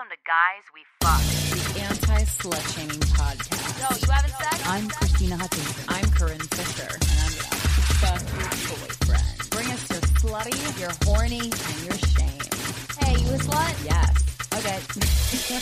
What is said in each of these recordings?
Welcome to Guys We Fuck. the anti slut shaming podcast. Yo, you having sex? I'm Krystyna Hutchinson. I'm Corinne Fisher, and I'm gonna fuck your boyfriend. Bring us your slutty, your horny, and your shame. Hey, you a slut? Yes. Okay. Let's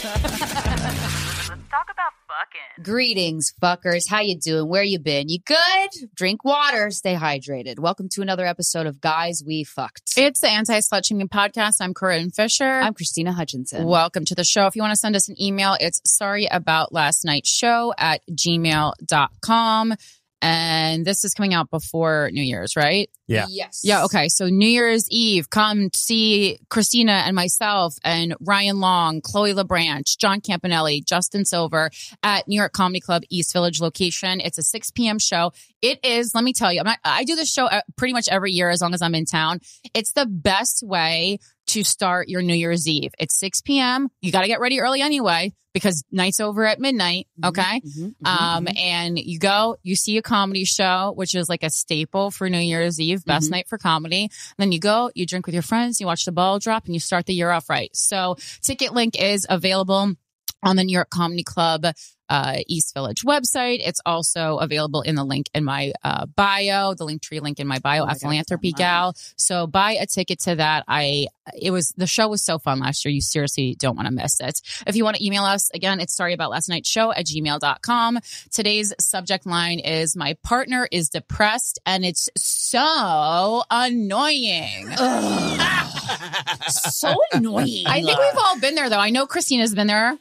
talk about fucking. Greetings, fuckers. How you doing? Where you been? You good? Drink water. Stay hydrated. Welcome to another episode of Guys We Fucked. It's the anti slut shaming podcast. I'm Corinne Fisher. I'm Krystyna Hutchinson. Welcome to the show. If you want to send us an email, it's sorry about last night's show at gmail.com. And this is coming out before New Year's, right? Yeah. Yes. Yeah. Okay. So New Year's Eve, come see Krystyna and myself and Ryan Long, Chloe LeBranch, John Campanelli, Justin Silver at New York Comedy Club East Village location. It's a 6 p.m. show. It is, let me tell you, I'm not, I do this show uh, pretty much every year as long as I'm in town. It's the best way to start your New Year's Eve. It's 6 p.m. You got to get ready early anyway because night's over at midnight. Okay. Mhm, mhm, Um, mhm. and you go, you see a comedy show, which is like a staple for New Year's Eve, best Mhm. night for comedy. Then you go, you drink with your friends, you watch the ball drop, and you start the year off right. So, ticket link is available on the New York Comedy Club uh, East Village website. It's also available in the link in my uh, bio, the Linktree link in my bio Oh my at God, Philanthropy. Gal. So buy a ticket to that. I it was the show was so fun last year. You seriously don't want to miss it. If you want to email us again, it's sorry about last night's show at gmail.com. Today's subject line is my partner is depressed and it's so annoying. so annoying. I think we've all been there though. I know Krystyna's been there.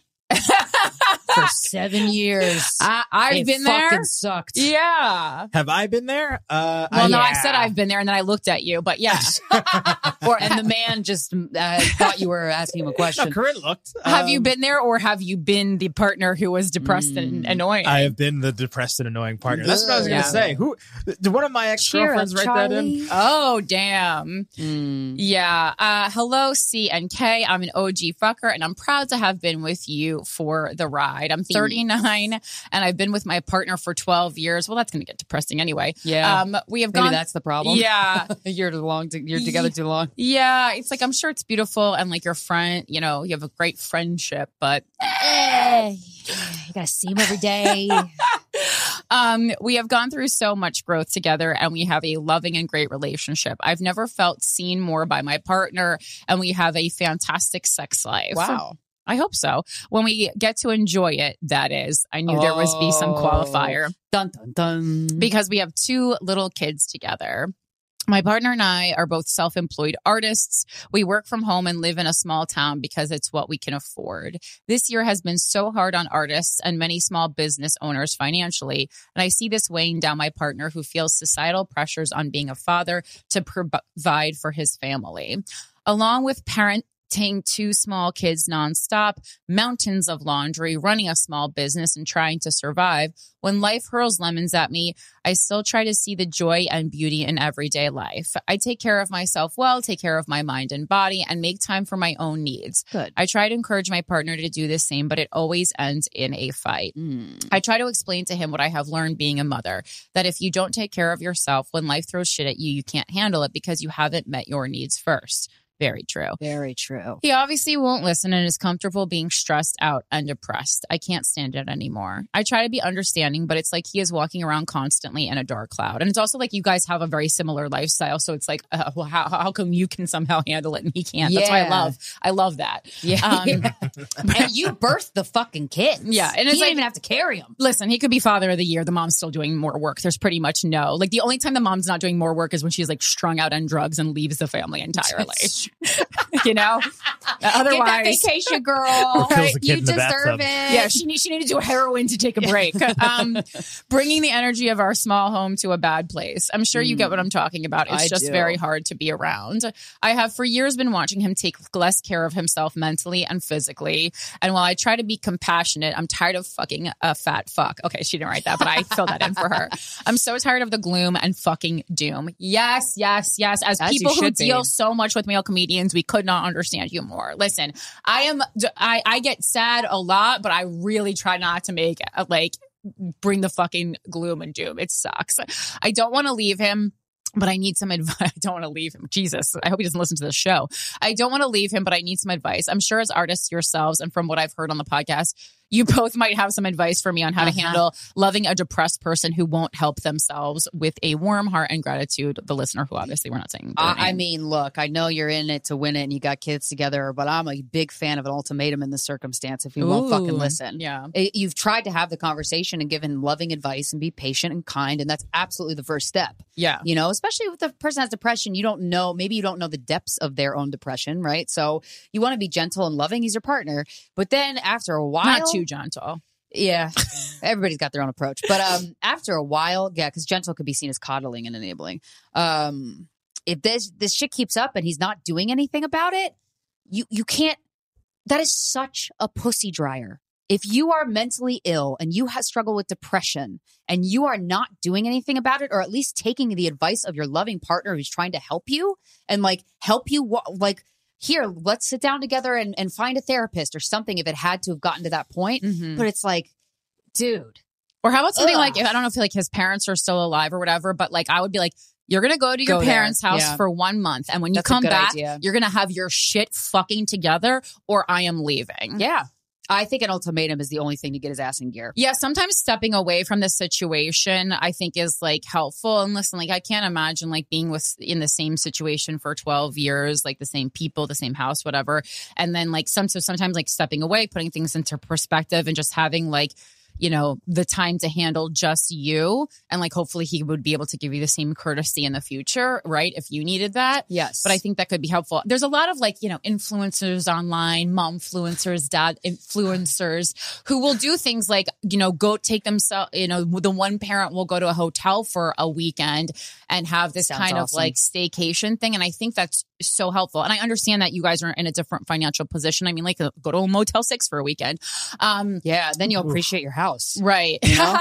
For seven years. I, I've it been fucking there. sucked. Yeah. Have I been there? Uh, Well, I, no, I said I've been there and then I looked at you, but yeah. Or and the man just uh, thought you were asking him a No, question. Corinne looked. have you Um, been there or have you been the partner who was depressed and Mm. annoying? I have been the depressed and annoying partner. That's what I was going to say. Who? Did one of my ex girlfriends write that in? Oh, damn. Mm. Yeah. Uh, hello, C and K. I'm an OG fucker and I'm proud to have been with you for the ride. I'm 39 and I've been with my partner for 12 years. Well, that's going to get depressing anyway. Yeah. Um, we have Maybe gone. that's the problem. Yeah. you're too long. To, you're together too long. Yeah. It's like, I'm sure it's beautiful and like your friend, you know, you have a great friendship, but Eh, you gotta see him every day. um, we have gone through so much growth together and we have a loving and great relationship. I've never felt seen more by my partner and we have a fantastic sex life. I hope so. When we get to enjoy it, that is. I knew there was be some Oh. qualifier Dun dun dun. because we have two little kids together. My partner and I are both self employed artists. We work from home and live in a small town because it's what we can afford. This year has been so hard on artists and many small business owners financially. And I see this weighing down my partner who feels societal pressures on being a father to provide for his family. Along with parenting two small kids nonstop, mountains of laundry, running a small business, and trying to survive, when life hurls lemons at me, I still try to see the joy and beauty in everyday life. I take care of myself well, take care of my mind and body, and make time for my own needs. Good. I try to encourage my partner to do the same, but it always ends in a fight. Mm. I try to explain to him what I have learned being a mother that if you don't take care of yourself when life throws shit at you, you can't handle it because you haven't met your needs first. Very true. Very true. He obviously won't listen and is comfortable being stressed out and depressed. I can't stand it anymore. I try to be understanding, but it's like he is walking around constantly in a dark cloud. And it's also like you guys have a very similar lifestyle. So it's like, uh, well, how, how come you can somehow handle it and he can't? Yeah. That's why I love, I love that. Yeah. Um, and you birthed the fucking kids. Yeah, and it's you like- even have to carry them. Listen, he could be father of the year. The mom's still doing more work. There's pretty much no, like the only time the mom's not doing more work is when she's like strung out on drugs and leaves the family entirely. you know, otherwise, vacation, girl. Or kills the kid you deserve it. yeah, she need, she needed to do heroin to take a break. um, bringing the energy of our small home to a bad place. I'm sure you get what I'm talking about. It's I just do. very hard to be around. I have for years been watching him take less care of himself mentally and physically. And while I try to be compassionate, I'm tired of fucking a fat fuck. Okay, she didn't write that, but I filled that in for her. I'm so tired of the gloom and fucking doom. Yes, yes, yes. As, As people who should be. deal so much with male comedians, we could not understand you more. Listen, I am, I, I get sad a lot, but I really try not to make like bring the fucking gloom and doom. It sucks. I don't want to leave him. but I need some advice. I don't want to leave him. Jesus, I hope he doesn't listen to this show. I don't want to leave him, but I need some advice. I'm sure as artists yourselves, and from what I've heard on the podcast, you both might have some advice for me on how to Uh-huh. handle loving a depressed person who won't help themselves with a warm heart and gratitude. The listener, who obviously we're not saying. I, mean, look, I know you're in it to win it and you got kids together, but I'm a big fan of an ultimatum in this circumstance if you won't fucking listen. Yeah. It- You've tried to have the conversation and given loving advice and be patient and kind, and that's absolutely the first step. Yeah. You know, especially with the person has depression, you don't know, maybe you don't know the depths of their own depression, right? So you want to be gentle and loving. He's your partner. But then after a while, too gentle. yeah, everybody's got their own approach. But um, after a while, yeah, because gentle could be seen as coddling and enabling. Um, if this this shit keeps up and he's not doing anything about it, you you can't. That is such a pussy dryer. If you are mentally ill and you have struggle with depression and you are not doing anything about it, or at least taking the advice of your loving partner who's trying to help you and like help you, like here, let's sit down together and, and find a therapist or something if it had to have gotten to that point. Mhm. But it's like, dude, Or how about something Ugh. like, if I don't know if like his parents are still alive or whatever, but like I would be like, you're going to go to your Go there. parents' house Yeah. for one month. And when you That's come back, idea. you're going to have your shit fucking together or I am leaving. yeah. I think an ultimatum is the only thing to get his ass in gear. Yeah, sometimes stepping away from the situation I think is like helpful. And listen, like I can't imagine like being with in the same situation for 12 years, like the same people, the same house, whatever. And then like some so sometimes like stepping away, putting things into perspective and just having like you know the time to handle just you and like hopefully he would be able to give you the same courtesy in the future right if you needed that Yes. but I think that could be helpful. There's a lot of like, you know, influencers online, mom influencers, dad influencers who will do things like, you know, go take themselves, you know, the one parent will go to a hotel for a weekend and have this Sounds kind of like staycation thing. And I think that's so helpful. And I understand that you guys are in a different financial position. I mean, like, go to a Motel 6 for a weekend. Um, yeah, then you'll appreciate your house. Right. You know?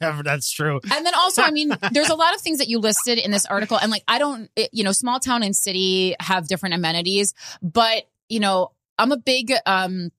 That's true. And then also, I mean, there's a lot of things that you listed in this article. And like, I don't, it- you know, small town and city have different amenities, but, you know, I'm a big, um,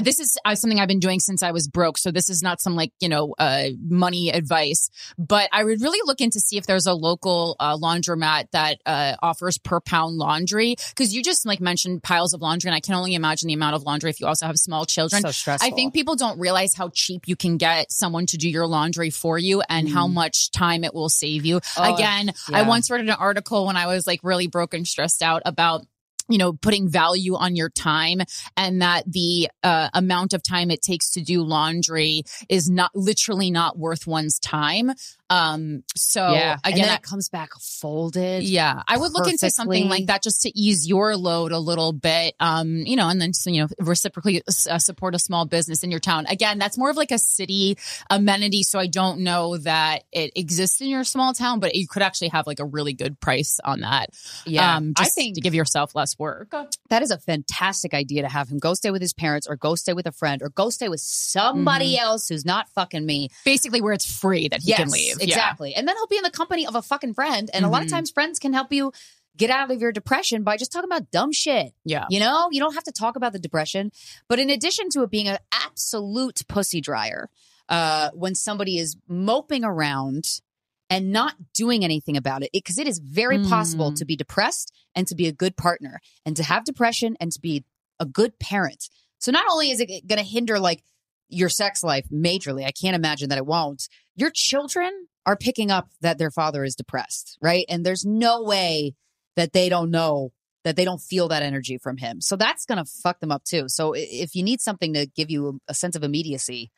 this is uh, something I've been doing since I was broke. So this is not some like, you know, uh, money advice, but I would really look into see if there's a local uh, laundromat that uh, offers per pound laundry. Cause you just like mentioned piles of laundry and I can only imagine the amount of laundry if you also have small children. So stressful. I think people don't realize how cheap you can get someone to do your laundry for you and how much time it will save you. Mm. Oh, Again, I once read an article when I was like really broke and stressed out about you know putting value on your time and that the uh, amount of time it takes to do laundry is not literally not worth one's time um so yeah. again it comes back folded. yeah, I would look into something like that just to ease your load a little bit. Um, you know, and then you know reciprocally uh, support a small business in your town. Again, that's more of like a city amenity, so I don't know that it exists in your small town, but you could actually have like a really good price on that. Yeah. um, I think to give yourself less work. that is a fantastic idea to have him go stay with his parents or go stay with a friend or go stay with somebody else who's not fucking me. Basically, where it's free that he yes, can leave. Yeah. Exactly. And then he'll be in the company of a fucking friend. And a lot of Mhm. times friends can help you get out of your depression by just talking about dumb shit. Yeah. You know, you don't have to talk about the depression. But in addition to it being an absolute pussy dryer, uh, when somebody is moping around and not doing anything about it, because it is very possible Mm. to be depressed and to be a good partner and to have depression and to be a good parent. So not only is it going to hinder like your sex life majorly, I can't imagine that it won't. Your children are picking up that their father is depressed, right? And there's no way that they don't know that they don't feel that energy from him. So that's going to fuck them up too. So if you need something to give you a sense of immediacy,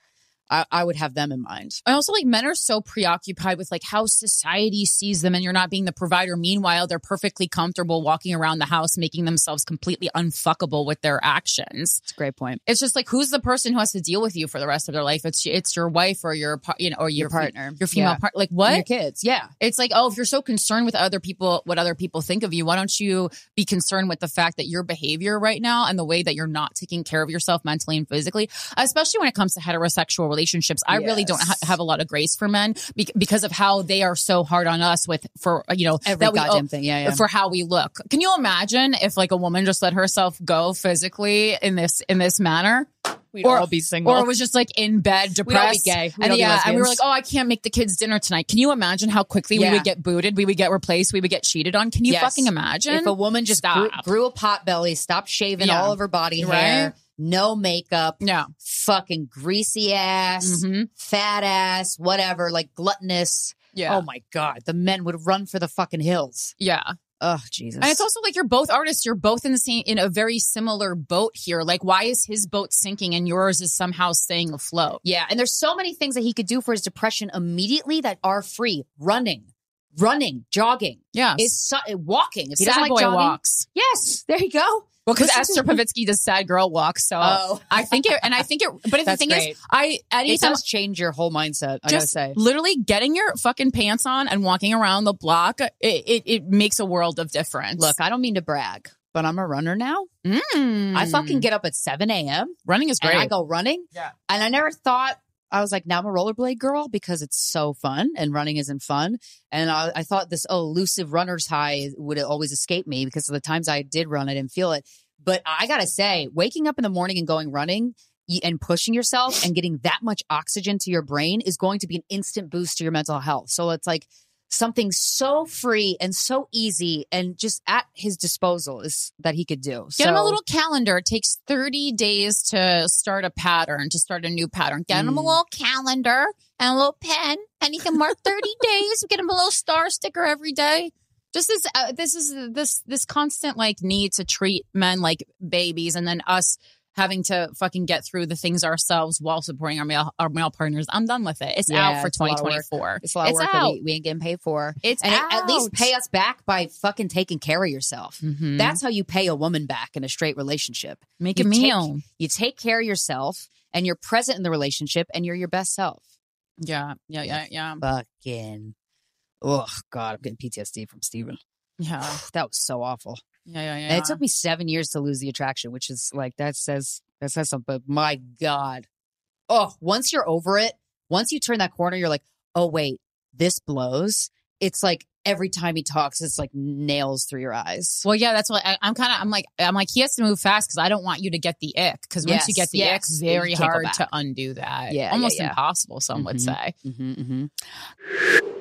I, I would have them in mind. I also like men are so preoccupied with like how society sees them and you're not being the provider. Meanwhile, they're perfectly comfortable walking around the house, making themselves completely unfuckable with their actions. It's a great point. It's just like, who's the person who has to deal with you for the rest of their life? It's, it's your wife or your, par- you know, or your, Your partner. your female Yeah. partner. Like And what? Your kids. Yeah. It's like, oh, if you're so concerned with other people, what other people think of you, why don't you be concerned with the fact that your behavior right now and the way that you're not taking care of yourself mentally and physically, especially when it comes to heterosexual relationships? I really don't ha- have a lot of grace for men bec- because of how they are so hard on us with, for, you know, Every that we oh, goddamn owe- thing. Yeah. Yeah. for how we look. Can you imagine if like a woman just let herself go physically in this, in this manner? We'd Or- all be single. or was just like in bed, depressed, We'd all be gay. We'd And be yeah, and we were like, oh, I can't make the kids dinner tonight. Can you imagine how quickly we would get booted? We would get replaced. We would get cheated on. Can you Yes. fucking imagine? if a woman just grew, grew a pot belly, stopped shaving Yeah. all of her body Right? hair, no makeup, yeah. fucking greasy ass, hmm fat ass, whatever, like gluttonous. Yeah. Oh my god, the men would run for the fucking hills. yeah. Oh Jesus! And it's also like you're both artists. You're both in the same, in a very similar boat here. Like, why is his boat sinking and yours is somehow staying afloat? yeah, and there's so many things that he could do for his depression immediately that are free. Running, running, jogging. Yeah. Is so, walking. If he sad doesn't like boy jogging, walks. yes, there you go. Well, because Esther to- Povitsky does sad girl walks. So Oh, I think it, and I think it, but the thing great. is, I, it anytime does change your whole mindset. I gotta just say. literally getting your fucking pants on and walking around the block, it, it, it makes a world of difference. Look, I don't mean to brag, but I'm a runner now. Mm. I fucking get up at 7 a.m. running is great. and I go running. Yeah. And I never thought I was like, now I'm a rollerblade girl because it's so fun and running isn't fun. And I, I thought this oh, elusive runner's high would always escape me because of the times I did run, I didn't feel it. But I gotta say, waking up in the morning and going running and pushing yourself and getting that much oxygen to your brain is going to be an instant boost to your mental health. So it's like something so free and so easy and just at his disposal is that he could do. Get him a little calendar. It takes 30 days to start a pattern, to start a new pattern. Get him a Mm. little calendar and a little pen, and he can mark 30 days. Get him a little star sticker every day. Just this, uh, this is this this constant like need to treat men like babies, and then us having to fucking get through the things ourselves while supporting our male our male partners. I'm done with it. It's Yeah, out for it's a lot of work. 2024. It's lot of work we, we ain't getting paid for. it's and it- at least pay us back by fucking taking care of yourself. Mhm. That's how you pay a woman back in a straight relationship. make you a take- meal. You take care of yourself and you're present in the relationship and you're your best self. yeah, yeah, yeah, yeah, Fucking, oh God, I'm getting PTSD from Steven. yeah, That was so awful. Yeah, yeah. yeah. And it took me seven years to lose the attraction, which is like that says that says something. But my God, oh, once you're over it, once you turn that corner, you're like, oh wait, this blows. It's like every time he talks, it's like nails through your eyes. Well, yeah, that's what I, I'm kind of. I'm like, I'm like, he has to move fast because I don't want you to get the ick. Because once you get the yes. ick, it's very You can't go hard to undo that. Yeah, yeah, almost yeah. impossible. Some would Mhm. say. Mm-hmm, mm-hmm.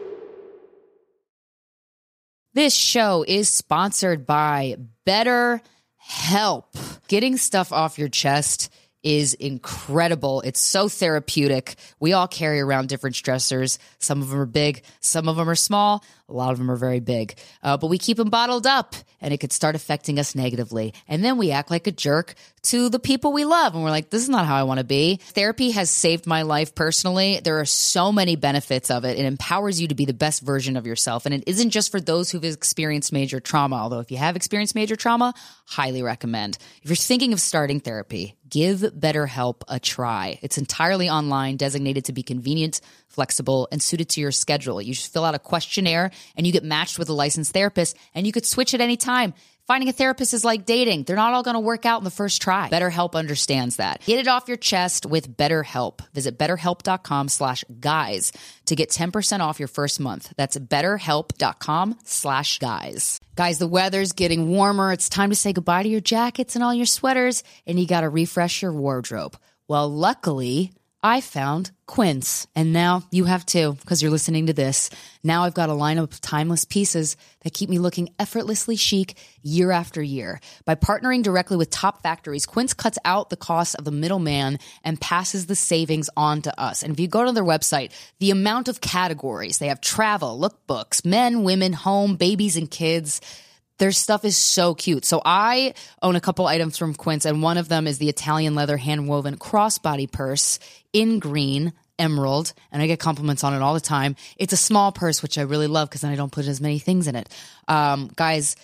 This show is sponsored by Better Help. Getting stuff off your chest is incredible. It's so therapeutic. We all carry around different stressors. Some of them are big, some of them are small, a lot of them are very big. Uh, but we keep them bottled up and it could start affecting us negatively. And then we act like a jerk to the people we love. And we're like, this is not how I want to be. Therapy has saved my life personally. There are so many benefits of it. It empowers you to be the best version of yourself. And it isn't just for those who've experienced major trauma, although if you have experienced major trauma, highly recommend. If you're thinking of starting therapy, give BetterHelp a try. It's entirely online, designated to be convenient, flexible, and suited to your schedule. You just fill out a questionnaire and you get matched with a licensed therapist, and you could switch at any time. Finding a therapist is like dating. They're not all going to work out in the first try. BetterHelp understands that. Get it off your chest with BetterHelp. Visit betterhelp.com slash guys to get 10% off your first month. That's betterhelp.com slash guys. Guys, the weather's getting warmer. It's time to say goodbye to your jackets and all your sweaters, and you got to refresh your wardrobe. Well, luckily, I found Quince. And now you have too, because you're listening to this. Now I've got a lineup of timeless pieces that keep me looking effortlessly chic year after year. By partnering directly with top factories, Quince cuts out the cost of the middleman and passes the savings on to us. And if you go to their website, the amount of categories they have travel, lookbooks, men, women, home, babies, and kids their stuff is so cute. So I own a couple items from Quince, and one of them is the Italian leather hand woven crossbody purse in green. Emerald, and I get compliments on it all the time. It's a small purse, which I really love because then I don't put as many things in it. Um, guys,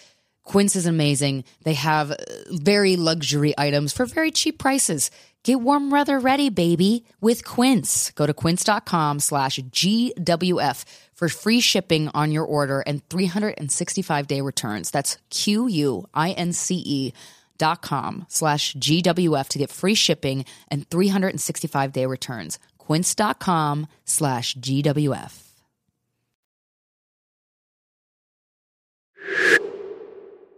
Quince is amazing. They have uh, very luxury items for very cheap prices. Get warm weather ready, baby, with Quince. Go to quince.com slash GWF for free shipping on your order and 365 day returns. That's Q U I N C E dot com slash GWF to get free shipping and 365 day returns. Quince dot com slash GWF.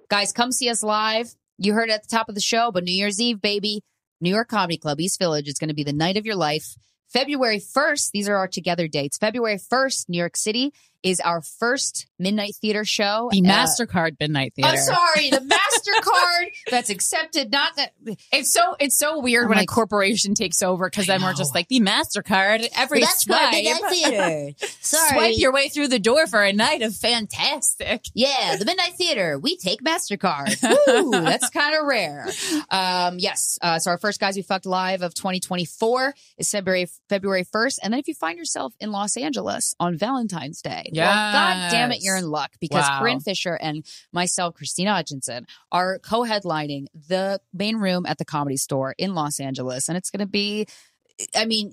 Guys, come see us live. You heard it at the top of the show, but New Year's Eve, baby, New York Comedy Club, East Village. is going to be the night of your life. February 1st, these are our together dates. February 1st, New York City is our first midnight theater show. The Uh, Mastercard Midnight Theater. I'm sorry, the MasterCard that's accepted, not that. It's so it's so weird I'm when a corporation takes over because then we're just like the Mastercard every swipe. Midnight Theater. Sorry. Swipe your way through the door for a night of fantastic. Yeah, the Midnight Theater. We take MasterCard. Woo, that's kind of rare. Um, yes. Uh, so our first Guys We Fucked Live of 2024 is February, February 1st. And then if you find yourself in Los Angeles on Valentine's Day, well, God damn it, you're in luck because Wow. Corinne Fisher and myself, Krystyna Hutchinson, are co-headlining the main room at the Comedy Store in Los Angeles. And it's going to be I mean,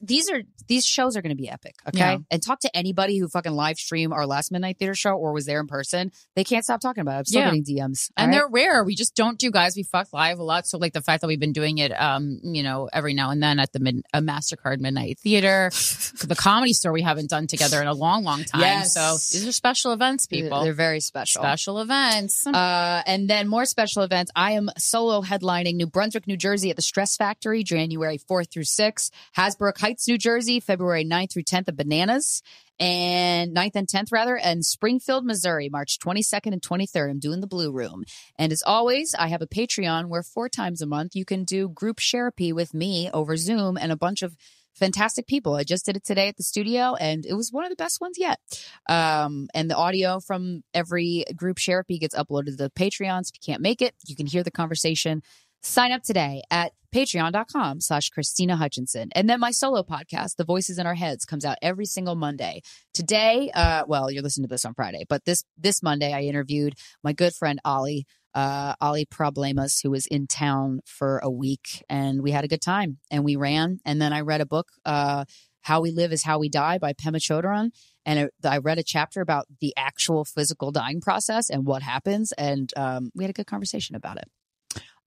these are these shows are going to be epic. Okay, Yeah. and talk to anybody who fucking live stream our last midnight theater show or was there in person. They can't stop talking about it. I'm still Yeah. getting DMs, And right? they're rare. We just don't do guys we fuck live a lot. So like the fact that we've been doing it, um, you know, every now and then at the mid, a Mastercard Midnight Theater, the Comedy Store we haven't done together in a long, long time. Yes. So these are special events, people. They're very special. special events. Uh, and then more special events. I am solo headlining New Brunswick, New Jersey at the Stress Factory, January 4th through 6th. Hasbrouck Heights, New Jersey, February 9th through 10th at Bananas. And 9th and 10th, rather, and Springfield, Missouri, March 22nd and 23rd. I'm doing the Blue Room. And as always, I have a Patreon where four times a month you can do group therapy with me over Zoom and a bunch of fantastic people. I just did it today at the studio and it was one of the best ones yet. Um, and the audio from every group therapy gets uploaded to the Patreon. So if you can't make it, you can hear the conversation. Sign up today at patreon.com slash Krystyna Hutchinson. And then my solo podcast, The Voices in Our Heads, comes out every single Monday. Today, uh, well, you're listening to this on Friday, but this this Monday I interviewed my good friend Ollie, uh, Ollie Problemas, who was in town for a week, and we had a good time. And we ran, and then I read a book, uh, How We Live is How We Die by Pema Chodron. And I read a chapter about the actual physical dying process and what happens. And um, we had a good conversation about it.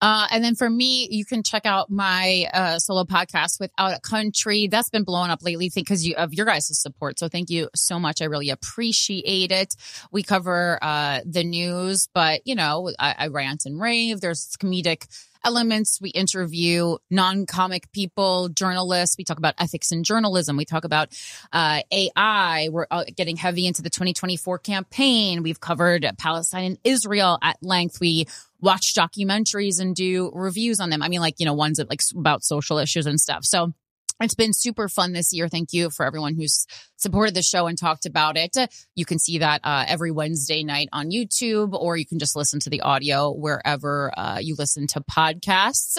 Uh, and then for me, you can check out my uh, solo podcast without a country. That's been blowing up lately because you, of your guys' support. So thank you so much. I really appreciate it. We cover uh, the news, but you know, I, I rant and rave. There's comedic elements. We interview non-comic people, journalists. We talk about ethics in journalism. We talk about uh, AI. We're uh, getting heavy into the 2024 campaign. We've covered Palestine and Israel at length. We watch documentaries and do reviews on them. I mean, like, you know, ones that like about social issues and stuff. So it's been super fun this year. Thank you for everyone who's supported the show and talked about it. You can see that uh, every Wednesday night on YouTube, or you can just listen to the audio wherever uh, you listen to podcasts.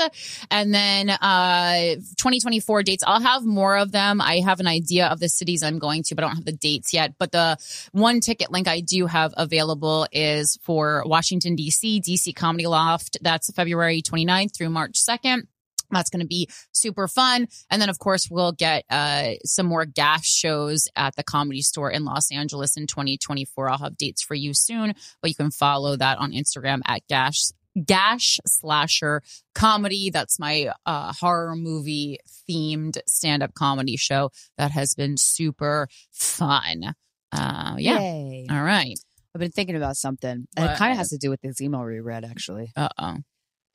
And then uh, 2024 dates, I'll have more of them. I have an idea of the cities I'm going to, but I don't have the dates yet. But the one ticket link I do have available is for Washington, D.C., D.C. Comedy Loft. That's February 29th through March 2nd. That's going to be super fun. And then, of course, we'll get uh, some more Gash shows at the comedy store in Los Angeles in 2024. I'll have dates for you soon, but you can follow that on Instagram at Gash. Gash slasher comedy. That's my uh, horror movie themed stand up comedy show that has been super fun. Uh, yeah. Yay. All right. I've been thinking about something, and it kind of has to do with this email we read, actually. Uh oh.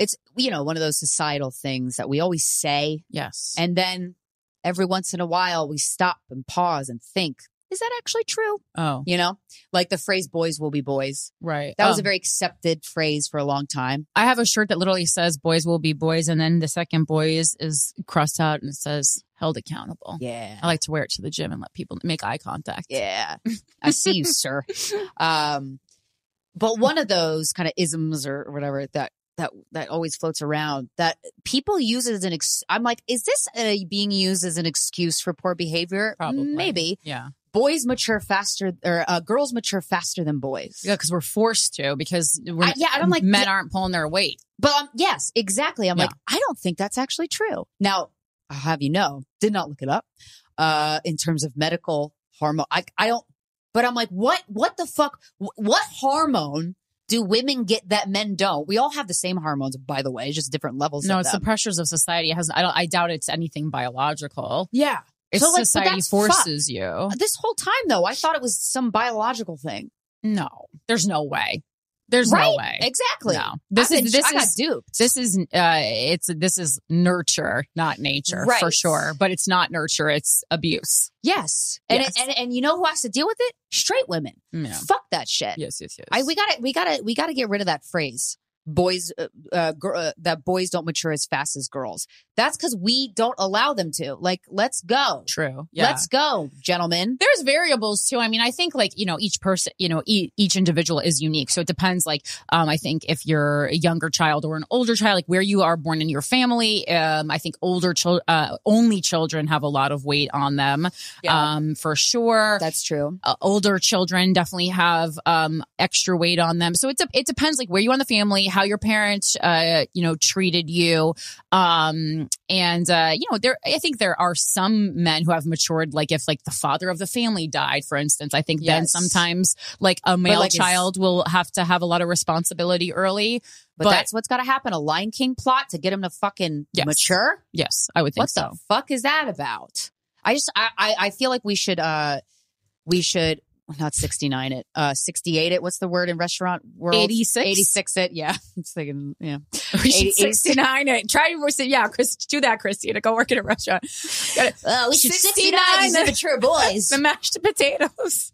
It's, you know, one of those societal things that we always say, Yes. and then every once in a while we stop and pause and think, is that actually true? oh, You know, like the phrase boys will be boys. right. That was Oh. a very accepted phrase for a long time. I have a shirt that literally says "Boys will be boys," and then the second "boys" is crossed out and it says "held accountable." Yeah. I like to wear it to the gym and let people make eye contact. Yeah. I see you, sir. Um, but one of those kind of isms or whatever that that that always floats around that people use as an ex- I'm like, is this uh, being used as an excuse for poor behavior? Probably. Maybe. Yeah, Boys mature faster, or uh, girls mature faster than boys. yeah, because we're forced to because we're, I- yeah, and I'm like, men aren't pulling their weight. But um, yes, exactly. I'm Yeah. like, I don't think that's actually true. Now, I'll have you know, did not look it up uh, in terms of medical hormone. I, I don't, but I'm like, what, what the fuck? What hormone do women get that men don't? We all have the same hormones, by the way, just different levels. No, it's them. the pressures of society. It has I don't. I doubt it's anything biological. yeah. It's So, like, society forces you. This whole time, though, I thought it was some biological thing. No, there's no way. There's right? no way. Exactly. No. This I've is been- this I is duped. this is uh it's this is nurture, not nature for sure. But it's not nurture, it's abuse. yes. And, Yes. and and you know who has to deal with it? Straight women. Yeah. Fuck that shit. Yes, yes, yes. I we got to we got to we got to get rid of that phrase. Boys, uh, uh, gr- uh, that boys don't mature as fast as girls. That's because we don't allow them to. Like, let's go. True. Yeah. Let's go, gentlemen. there's variables too. I mean, I think like, you know, each person, you know, e- each individual is unique. So it depends. Like, um, I think if you're a younger child or an older child, like where you are born in your family, um, I think older children, uh, only children have a lot of weight on them. Yeah. Um, for sure. That's true. uh, older children definitely have um extra weight on them so it, de- it depends like where you are in the family how your parents uh you know treated you um and uh you know there i think there are some men who have matured like if like the father of the family died for instance i think then sometimes like a male like, child will have to have a lot of responsibility early But, But- that's what's got to happen. A Lion King plot to get him to fucking Yes. mature. yes i would think What so the fuck is that about? I just I, I I feel like we should uh we should not sixty nine it uh sixty eight it. What's the word in restaurant world? 86? Eighty six it. Yeah, I'm thinking. Yeah, we should 80 69 it. Try to say, yeah, Chris, do that, Krystyna. Go work at a restaurant. Got uh, we should 69 these immature boys. the mashed potatoes.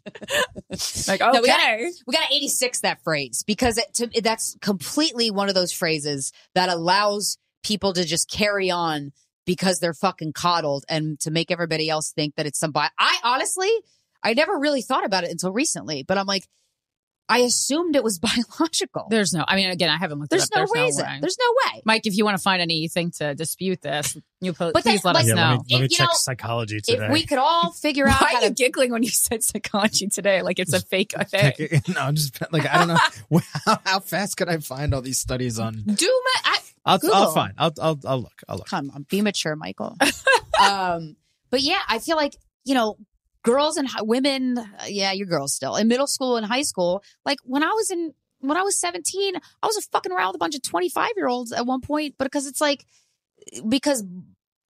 like okay, No, we gotta- We got to 86 that phrase because it, to, that's completely one of those phrases that allows people to just carry on because they're fucking coddled and to make everybody else think that it's somebody. I honestly, I never really thought about it until recently, but I'm like, I assumed it was biological. There's no. I mean, again, I haven't looked. There's it up. no reason. way. There's no way. Mike, if you want to find anything to dispute this, you po- But please then, let us like- yeah, know. let me, let me If, you check know, psychology today. If we could all figure out Why how are you to giggling when you said psychology today? Like it's a fake thing. no, I'm just like I don't know how, how fast could I find all these studies on. do my, I, I'll I'll Google. find. I'll I'll I'll look. I'll look. come on, be mature, Michael. um, but yeah, I feel like you know, girls and women. uh, Yeah, you're girls still in middle school and high school. Like when I was in when I was 17, I was a fucking around with a bunch of 25 year olds at one point, but because it's like because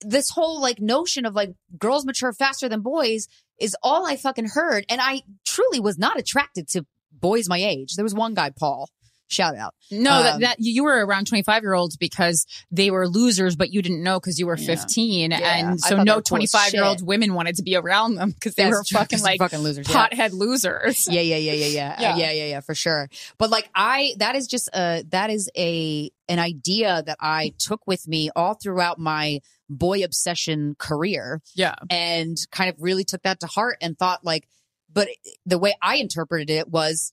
this whole like notion of like girls mature faster than boys is all I fucking heard, and I truly was not attracted to boys my age. There was one guy, Paul. Shout out. No, that, Um, that you were around 25 year olds because they were losers, but you didn't know because you were 15. Yeah, I And so no were cool as 25 year old women wanted to be around them because they That's were true, fucking like fucking losers. yeah. pothead losers. yeah yeah yeah yeah yeah Yeah. yeah yeah yeah yeah for sure but like i that is just a that is a an idea that i took with me all throughout my boy obsession career Yeah. and kind of really took that to heart and thought like but the way i interpreted it was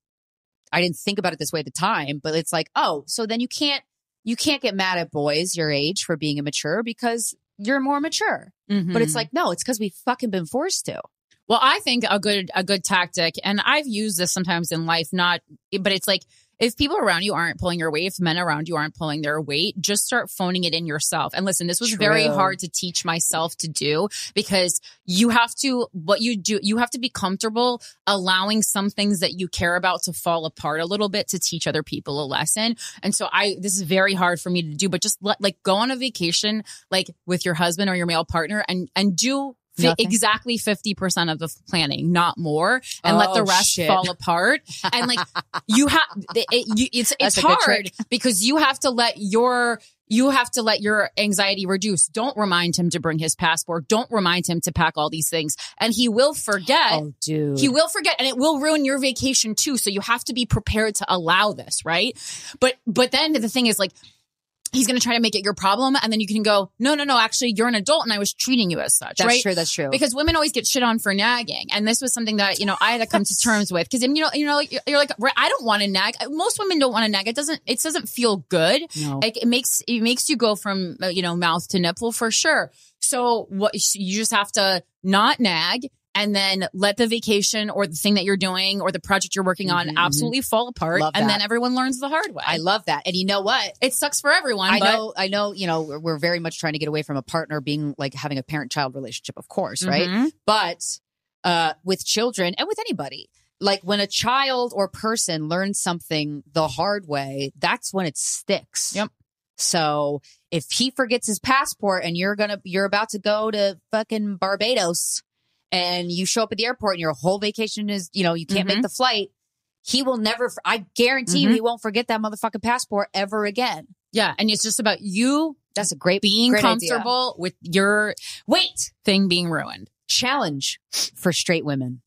i didn't think about it this way at the time but it's like oh so then you can't you can't get mad at boys your age for being immature because you're more mature but Mm-hmm. it's like no it's because we've fucking been forced to Well, I think a good a good tactic, and I've used this sometimes in life, not but it's like if people around you aren't pulling your weight, if men around you aren't pulling their weight, just start phoning it in yourself. And listen, this was very hard to teach myself to do because you have to what you do, you have to be comfortable allowing some things that you care about to fall apart a little bit to teach other people a lesson. And so I this is very hard for me to do, but just let like go on a vacation like with your husband or your male partner and and do Nothing. exactly 50% of the planning, not more, and let the Oh, rest shit. fall apart. And like you have, it, you, it's, it's That's hard because you have to let your, you have to let your anxiety reduce. Don't remind him to bring his passport. Don't remind him to pack all these things and he will forget. oh dude He will forget and it will ruin your vacation too. So you have to be prepared to allow this, right? But, but then the thing is like, he's going to try to make it your problem. And then you can go, no, no, no, actually you're an adult and I was treating you as such, that's right? true that's true because women always get shit on for nagging and this was something that you know i had to come to terms with because you know you know you're like i don't want to nag most women don't want to nag it doesn't it doesn't feel good no. like it makes it makes you go from uh, you know mouth to nipple for sure so what you just have to not nag and then let the vacation or the thing that you're doing or the project you're working on Mhm, mhm. absolutely fall apart Love and that. then everyone learns the hard way I love that. And you know what? it sucks for everyone I but know, I know, you know, we're- we're very much trying to get away from a partner being like having a parent child relationship, of course, right? Mhm. But uh, with children and with anybody, like when a child or person learns something the hard way, that's when it sticks. Yep. So if he forgets his passport and you're gonna, you're about to go to fucking Barbados and you show up at the airport and your whole vacation is, you know, you can't Mhm. make the flight. he will never. I guarantee you, Mhm. he won't forget that motherfucking passport ever again. Yeah. And it's just about you That's a great being great idea. comfortable with your Wait, thing being ruined. challenge for straight women.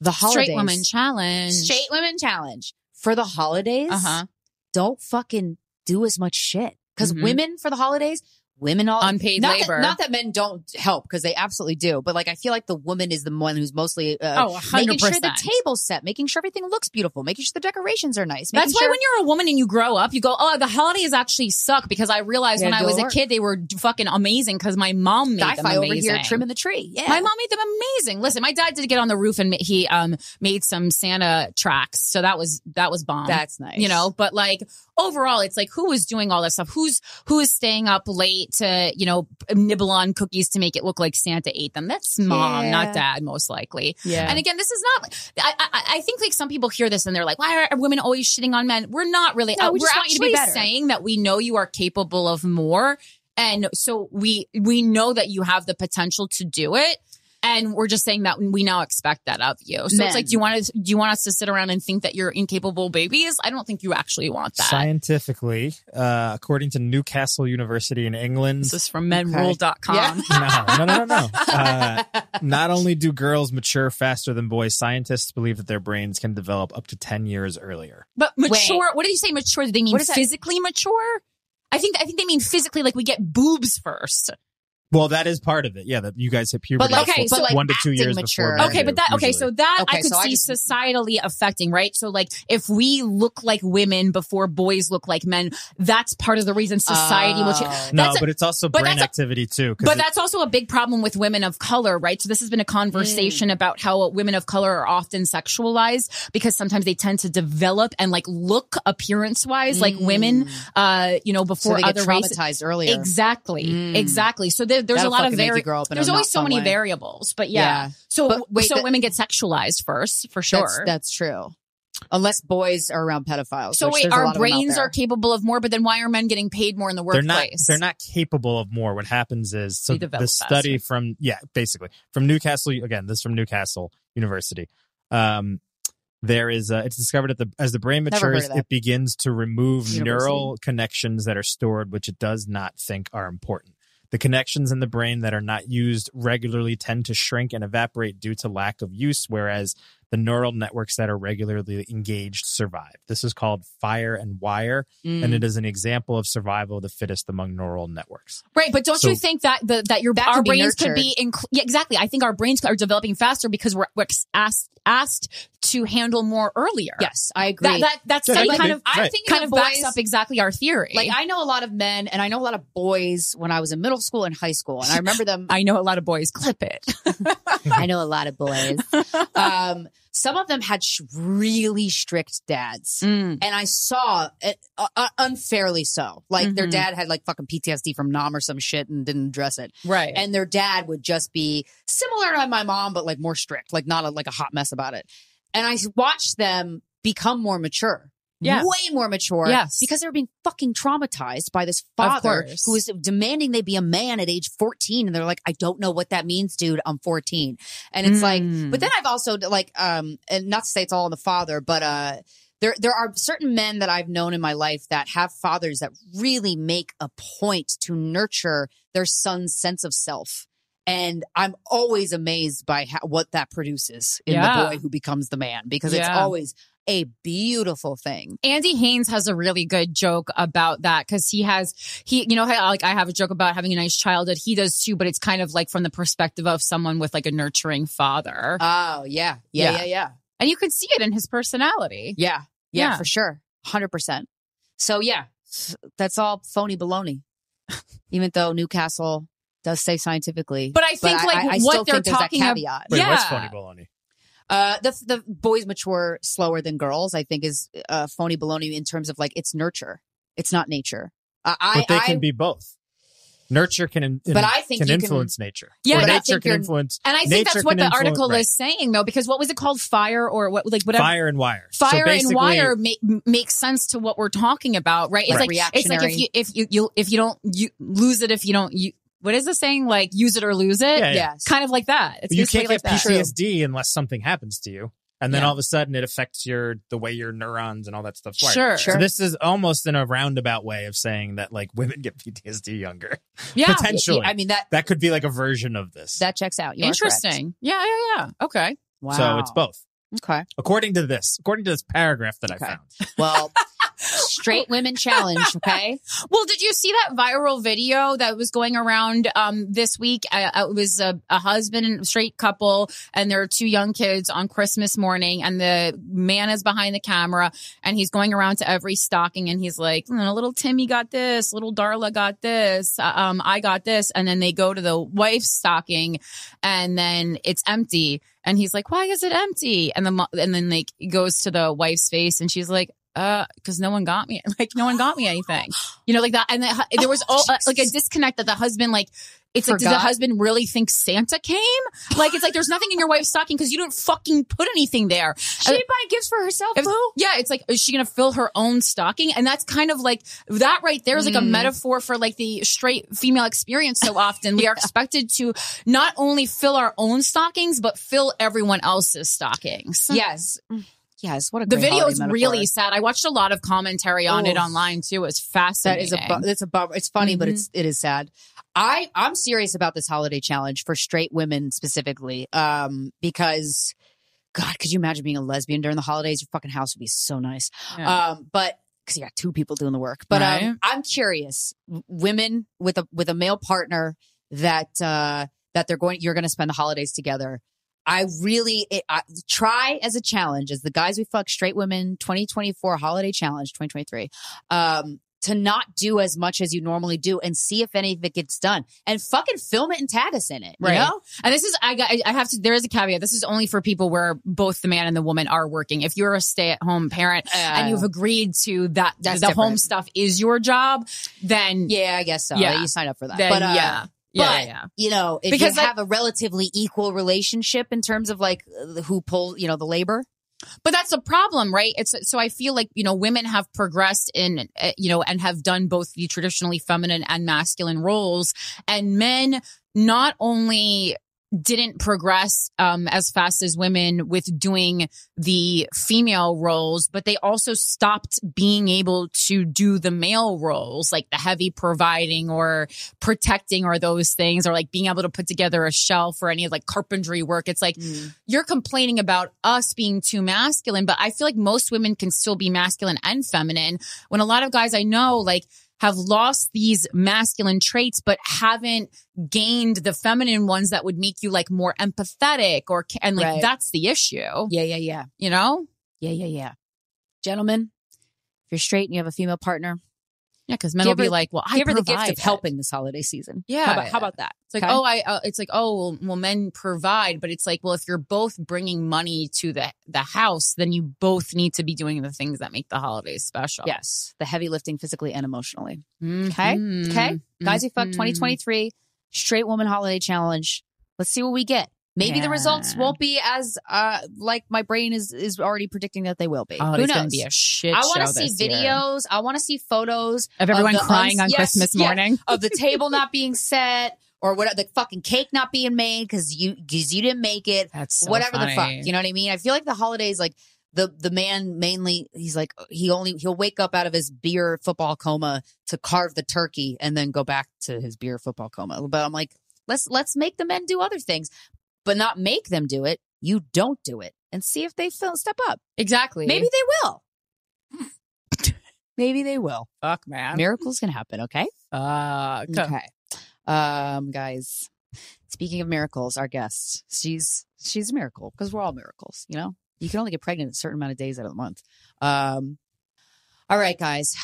The holidays. Straight woman challenge. Straight women challenge for the holidays. Uh huh. Don't fucking do as much shit because Mhm. women for the holidays. Women all Unpaid not labor. That, not that men don't help because they absolutely do, but like I feel like the woman is the one who's mostly uh, Oh, making 100%. sure the table's set, making sure everything looks beautiful, making sure the decorations are nice. That's why sure- when you're a woman and you grow up, you go, "Oh, the holidays actually suck." Because I realized Yeah, when I was a kid, they were fucking amazing because my mom made them Sci-fi over amazing. here trimming the tree. Yeah, My mom made them amazing. Listen, my dad did get on the roof and he um made some Santa tracks, so that was that was bomb. That's nice. you know. But like overall, it's like who is doing all that stuff? Who's who is staying up late to you know nibble on cookies to make it look like Santa ate them? That's mom, Yeah. not dad, most likely. yeah. And again, this is not. I, I I think like some people hear this and they're like, "Why are women always shitting on men?" We're not really. No, we we're just want you to be actually saying that we know you are capable of more, and so we we know that you have the potential to do it. And we're just saying that we now expect that of you. So Men. it's like, do you want to, do you want us to sit around and think that you're incapable babies? I don't think you actually want that. Scientifically, uh, according to Newcastle University in England, This is from menrule.com. Yeah. no, no, no, no, no. Uh, not only do girls mature faster than boys, scientists believe that their brains can develop up to 10 years earlier. But mature, what did you say mature? Do they mean What is that? physically mature? I think, I think they mean physically, like we get boobs first. Well, that is part of it. Yeah, that you guys hit puberty like- okay, so like one to two acting years mature. before. Okay, but that okay, usually. so that I could so I see just- societally affecting, right? So like if we look like women before boys look like men, that's part of the reason society will change. Oh. no, a- but it's also but brain that's a- activity too. 'cause But it- that's also a big problem with women of color, right? So this has been a conversation Mm. about how women of color are often sexualized because sometimes they tend to develop and like look appearance wise like women, uh, you know, Mm. so before they get other races. traumatized earlier. Exactly, Mm. exactly. So there, there's That'll a lot of fucking vari- grow up in a There's always so many way. variables, but yeah. Yeah. So But wait, so that- women get sexualized first for sure. That's, that's true. Unless boys are around pedophiles. so wait, our lot of them out brains are capable of more, but then why are men getting paid more in the they're workplace? not they're not capable of more. What happens is so the study from yeah, basically from Newcastle again. This is from Newcastle University. Um, there is uh, it's discovered that the as the brain matures, it begins to remove University. neural connections that are stored, which it does not think are important. The connections in the brain that are not used regularly tend to shrink and evaporate due to lack of use, whereas the neural networks that are regularly engaged survive. This is called fire and wire, Mm. and it is an example of survival of the fittest among neural networks. Right, but don't So- you think that the, that your That our could be brains could be inc- yeah exactly? I think our brains are developing faster because we're, we're asked asked to handle more earlier. Yes, I agree. that that that Yeah, study that could kind of I'm Right. thinking kind of of backs up exactly our theory. Like I know a lot of men and I know a lot of boys when I was in middle school and high school, and I remember them. I know a lot of boys clip it. I know a lot of boys. Um, some of them had sh- really strict dads. Mm. And I saw it uh, uh, unfairly so. Like their Mhm. dad had like fucking PTSD from Nam or some shit and didn't address it. Right. And their dad would just be similar to my mom, but like more strict, like not a, like a hot mess about it. And I watched them become more mature. Yeah. Way more mature. Yes. Because they were being fucking traumatized by this father who was demanding they be a man at age 14. And they're like, I don't know what that means, dude. I'm 14. And it's like, Mm. but then I've also like, um, and not to say it's all on the father, but, uh, there, there are certain men that I've known in my life that have fathers that really make a point to nurture their son's sense of self. And I'm always amazed by how, what that produces in Yeah. the boy who becomes the man because it's always a beautiful thing. Andy Haynes has a really good joke about that because he has he you know like I have a joke about having a nice childhood. He does too, but it's kind of like from the perspective of someone with like a nurturing father, Oh, yeah. Yeah. Yeah. Yeah. Yeah. and you can see it in his personality. Yeah. Yeah. Yeah. For sure. 100%. So, yeah, that's all phony baloney. Even though Newcastle does say scientifically. But I think like I what still they're think talking about. caveat. Wait, what's Yeah. phony baloney? Uh, the the boys mature slower than girls. I think is uh, phony baloney in terms of like it's nurture. It's not nature. Uh, I, But they I, can be both. Nurture can, in, But I think can you can- influence nature. Yeah, I nature think can influence And I think that's what the article right. is saying though, because what was it called? Fire or what? Like whatever. fire and wire. So Fire and basically- wire make makes sense to what we're talking about, right? It's Right. like it's like if you if you, you if you don't you lose it if you don't you what is the saying like use it or lose it? Yeah, yeah. yes. Kind of like that. It's you can't get like that. PTSD unless something happens to you. and then Yeah. all of a sudden it affects your the way your neurons and all that stuff work. Sure. So this is almost in a roundabout way of saying that like women get PTSD younger. Yeah. Potentially. I mean that That could be like a version of this. that checks out. You are. Interesting. Yeah, yeah, yeah. Okay. Wow. So it's both. Okay. According to this, according to this paragraph that Okay. I found. Well, straight women challenge. Okay. Well, did you see that viral video that was going around um, this week? Uh, it was a, a husband and straight couple, and there are two young kids on Christmas morning, and the man is behind the camera, and he's going around to every stocking, and he's like, "Mm, "Little Timmy got this, little Darla got this, uh, um, I got this," and then they go to the wife's stocking, and then it's empty, and he's like, "Why is it empty?" And the and then like goes to the wife's face, and she's like. Uh, because no one got me, like no one got me anything, you know, like that. And the, there was all, uh, like a disconnect that the husband, like, it's like, does the husband really think Santa came? Like, it's like there's nothing in your wife's stocking because you didn't fucking put anything there. She didn't buy gifts for herself, If- boo. yeah, it's like, is she gonna fill her own stocking? And that's kind of like that right there is like a Mm. metaphor for like the straight female experience. So often we are expected to not only fill our own stockings, but fill everyone else's stockings. Yes. Yes. What a The video is metaphor. really sad. I watched a lot of commentary on it online too. It was fascinating. is a bu- it's a bummer. It's funny, but Mhm. it's it is sad. I I'm serious about this holiday challenge for straight women specifically, um, because God, could you imagine being a lesbian during the holidays? Your fucking house would be so nice. Yeah. Um, but because you got two people doing the work. But Right. um, I'm curious, women with a with a male partner that uh that they're going, you're going to spend the holidays together. I really it, I, try as a challenge as the guys we fuck straight women 2024 holiday challenge 2023 um to not do as much as you normally do and see if any of it gets done and fucking film it and tag us in it you Right. know And this is, I got, I have to, there is a caveat. This is only for people where both the man and the woman are working. If you're a stay at home parent and you've agreed to that, the home stuff is your job, then, yeah I guess so Yeah. you sign up for that then but uh, yeah. Yeah, but- yeah. you know, if Because you that- have a relatively equal relationship in terms of like who pull, you know, the labor. But that's a problem, right? It's so I feel like you know women have progressed in uh, you know and have done both the traditionally feminine and masculine roles, and men not only didn't progress um, as fast as women with doing the female roles, but they also stopped being able to do the male roles, like the heavy providing or protecting or those things, or like being able to put together a shelf or any of like carpentry work. It's like you're complaining about us being too masculine, but I feel like most women can still be masculine and feminine. When a lot of guys I know, like, have lost these masculine traits, but haven't gained the feminine ones that would make you like more empathetic or, and like, Right. that's the issue, Yeah, yeah, yeah, you know? yeah, yeah, yeah. Gentlemen, if you're straight and you have a female partner, Yeah. Cause men Give will be like, well, I give her the gift of helping this holiday season. Yeah. how about, how about that? It's like, Okay? oh, I, uh, it's like, oh, well, well, men provide, but it's like, well, if you're both bringing money to the, the house, then you both need to be doing the things that make the holidays special. yes, the heavy lifting physically and emotionally. Mhm. Okay, guys, we fuck Mhm. 2023 straight woman holiday challenge. Let's see what we get. Maybe the results won't be as uh like my brain is is already predicting that they will be. Oh, Who knows? be a shit I want to see this year. videos. I want to see photos of everyone the crying uns- on yes, Christmas yeah. morning. of the table not being set or what the fucking cake not being made because you because you didn't make it. That's so whatever the fuck. You know what I mean? I feel like the holidays like the the man mainly he's like he only he'll wake up out of his beer football coma to carve the turkey and then go back to his beer football coma. But I'm like, let's let's make the men do other things, but not make them do it. You don't do it and see if they step up. Exactly. Maybe they will. Maybe they will. fuck, man. Miracles can happen, okay? Fuck. Okay. Um, guys, speaking of miracles, our guest, she's she's a miracle because we're all miracles, you know? You can only get pregnant a certain amount of days out of the month. Um, all right, guys.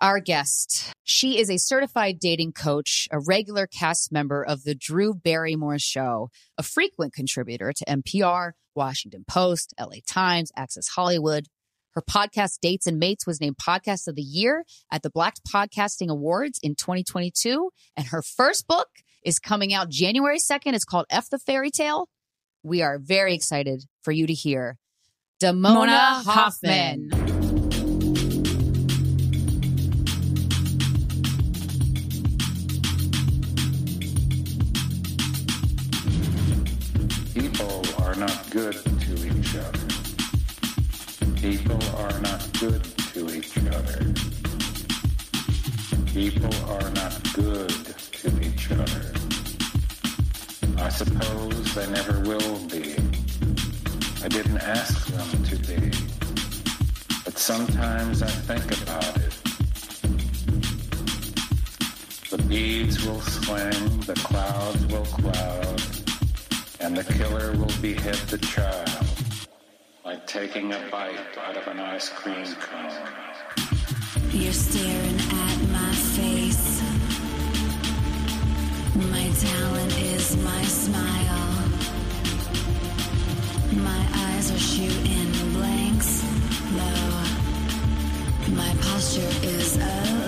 Our guest, she is a certified dating coach, a regular cast member of the Drew Barrymore Show, a frequent contributor to NPR, Washington Post, LA Times, Access Hollywood. Her podcast, Dates and Mates, was named Podcast of the Year at the Black Podcasting Awards in 2022. And her first book is coming out January 2nd. It's called F the Fairy Tale. We are very excited for you to hear Damona Mona Hoffman. Hoffman. Good to each other. People are not good to each other. People are not good to each other. I suppose they never will be. I didn't ask them to be. But sometimes I think about it. The beads will swing, the clouds will cloud, and the killer will behead the child, like taking a bite out of an ice cream cone. You're staring at my face. My talent is my smile. My eyes are shooting blanks low. My posture is a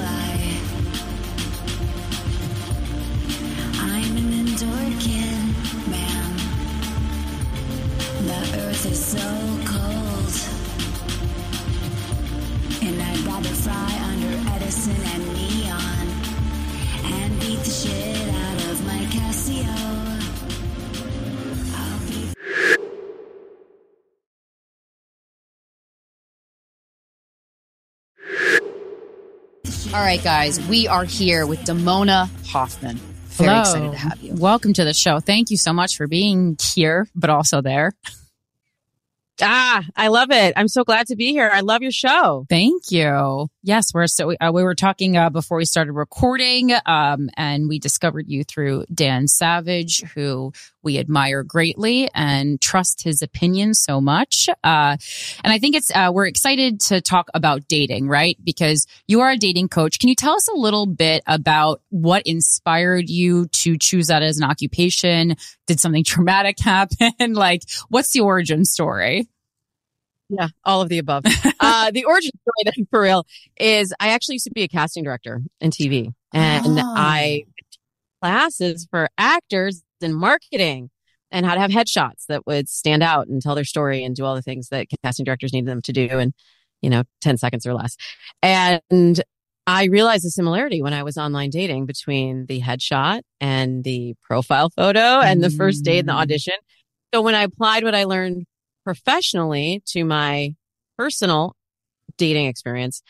All right, guys, we are here with Damona Hoffman. Very Hello. excited to have you. Welcome to the show. Thank you so much for being here, but also there. Ah, I love it. I'm so glad to be here. I love your show. Thank you. Yes, we're so uh, we were talking uh, before we started recording, um, and we discovered you through Dan Savage, who we admire greatly and trust his opinion so much. Uh, and I think it's uh, we're excited to talk about dating, right? Because you are a dating coach. Can you tell us a little bit about what inspired you to choose that as an occupation? Did something traumatic happen? like, what's the origin story? Yeah, all of the above. uh, the origin story, then, for real, is I actually used to be a casting director in TV, and Oh. I classes for actors in marketing and how to have headshots that would stand out and tell their story and do all the things that casting directors needed them to do in, you know, ten seconds or less. And I realized the similarity when I was online dating between the headshot and the profile photo and the first date and the Mm. audition. So when I applied what I learned professionally to my personal dating experience,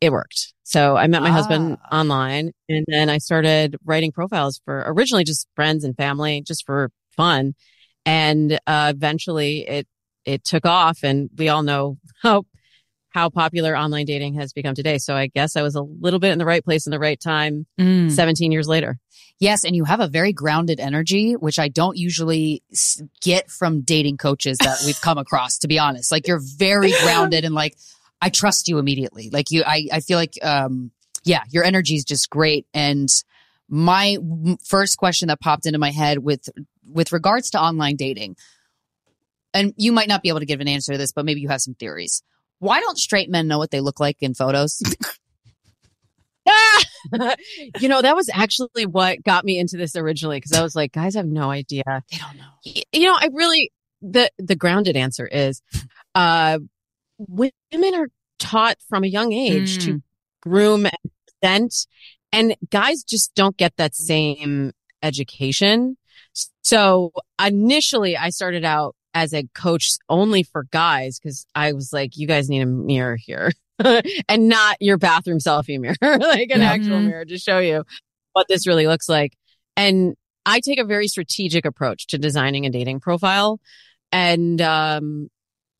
it worked. So I met my husband Ah. online and then I started writing profiles for originally just friends and family, just for fun. And uh, eventually it, it took off and we all know how, how popular online dating has become today. So I guess I was a little bit in the right place in the right time Mm. 17 years later. Yes, and you have a very grounded energy, which I don't usually get from dating coaches that we've come across. To be honest, like you're very grounded and like I trust you immediately. Like you, I, I feel like, um, yeah, your energy is just great. And my first question that popped into my head with with regards to online dating, and you might not be able to give an answer to this, but maybe you have some theories. Why don't straight men know what they look like in photos? Ah! you know, that was actually what got me into this originally because I was like, guys have no idea. they don't know. You know, I really the the grounded answer is uh women are taught from a young age to groom and present and guys just don't get that same education. So initially I started out as a coach only for guys because I was like, you guys need a mirror here and not your bathroom selfie mirror, like an Yeah. actual Mhm. mirror to show you what this really looks like. And I take a very strategic approach to designing a dating profile. And, um,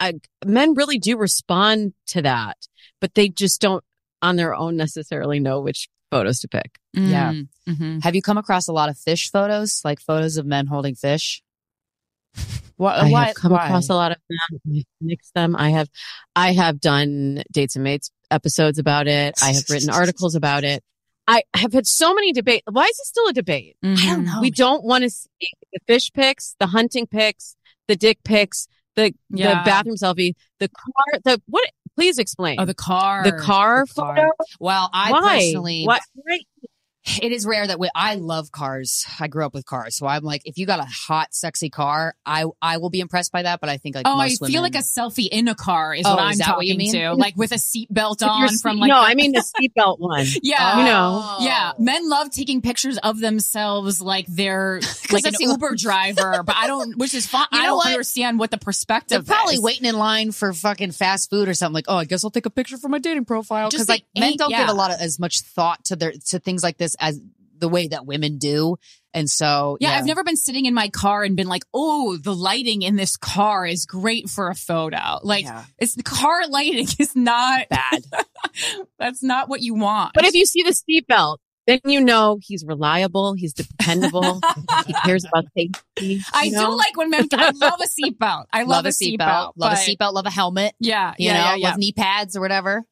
I, men really do respond to that, but they just don't on their own necessarily know which photos to pick. Yeah. Mhm. Have you come across a lot of fish photos, like photos of men holding fish? Why, I why- have come why? across a lot of them, mixed them. I have, I have done dates and mates episodes about it. I have written articles about it. I have had so many debates. Why is it still a debate? I don't Mhm. know. we don't want to see the fish pics, the hunting pics, the dick pics, the Yeah. the bathroom selfie, the car, the what? Please explain. Oh, the car. the car the car. photo. Well, I Why? personally, What? It is rare that we, I love cars. I grew up with cars, so I'm like, if you got a hot, sexy car, I I will be impressed by that. But I think like Oh, I most feel like a selfie in a car is Oh, what I'm is that what you talking mean? to, like with a seatbelt on seat- from like no, I mean the seatbelt one. yeah, You know. Oh. Yeah, men love taking pictures of themselves like they're like an Uber driver, but I don't, which is fine. You I don't what? understand what the perspective. They're probably is. waiting in line for fucking fast food or something. Like, oh, I guess I'll take a picture for my dating profile. Because like men don't give a lot of as much thought to their to things like this as the way that women do. And so, Yeah, I've never been sitting in my car and been like, "Oh, the lighting in this car is great for a photo." Like, Yeah. it's the car lighting is not bad. That's not what you want. But if you see the seatbelt, then you know he's reliable, he's dependable, he cares about safety. I know? do like when men. I love a seatbelt. I love, a seatbelt. Love but- a seatbelt. Love a helmet. Yeah, You yeah, know, yeah, yeah. love knee pads or whatever.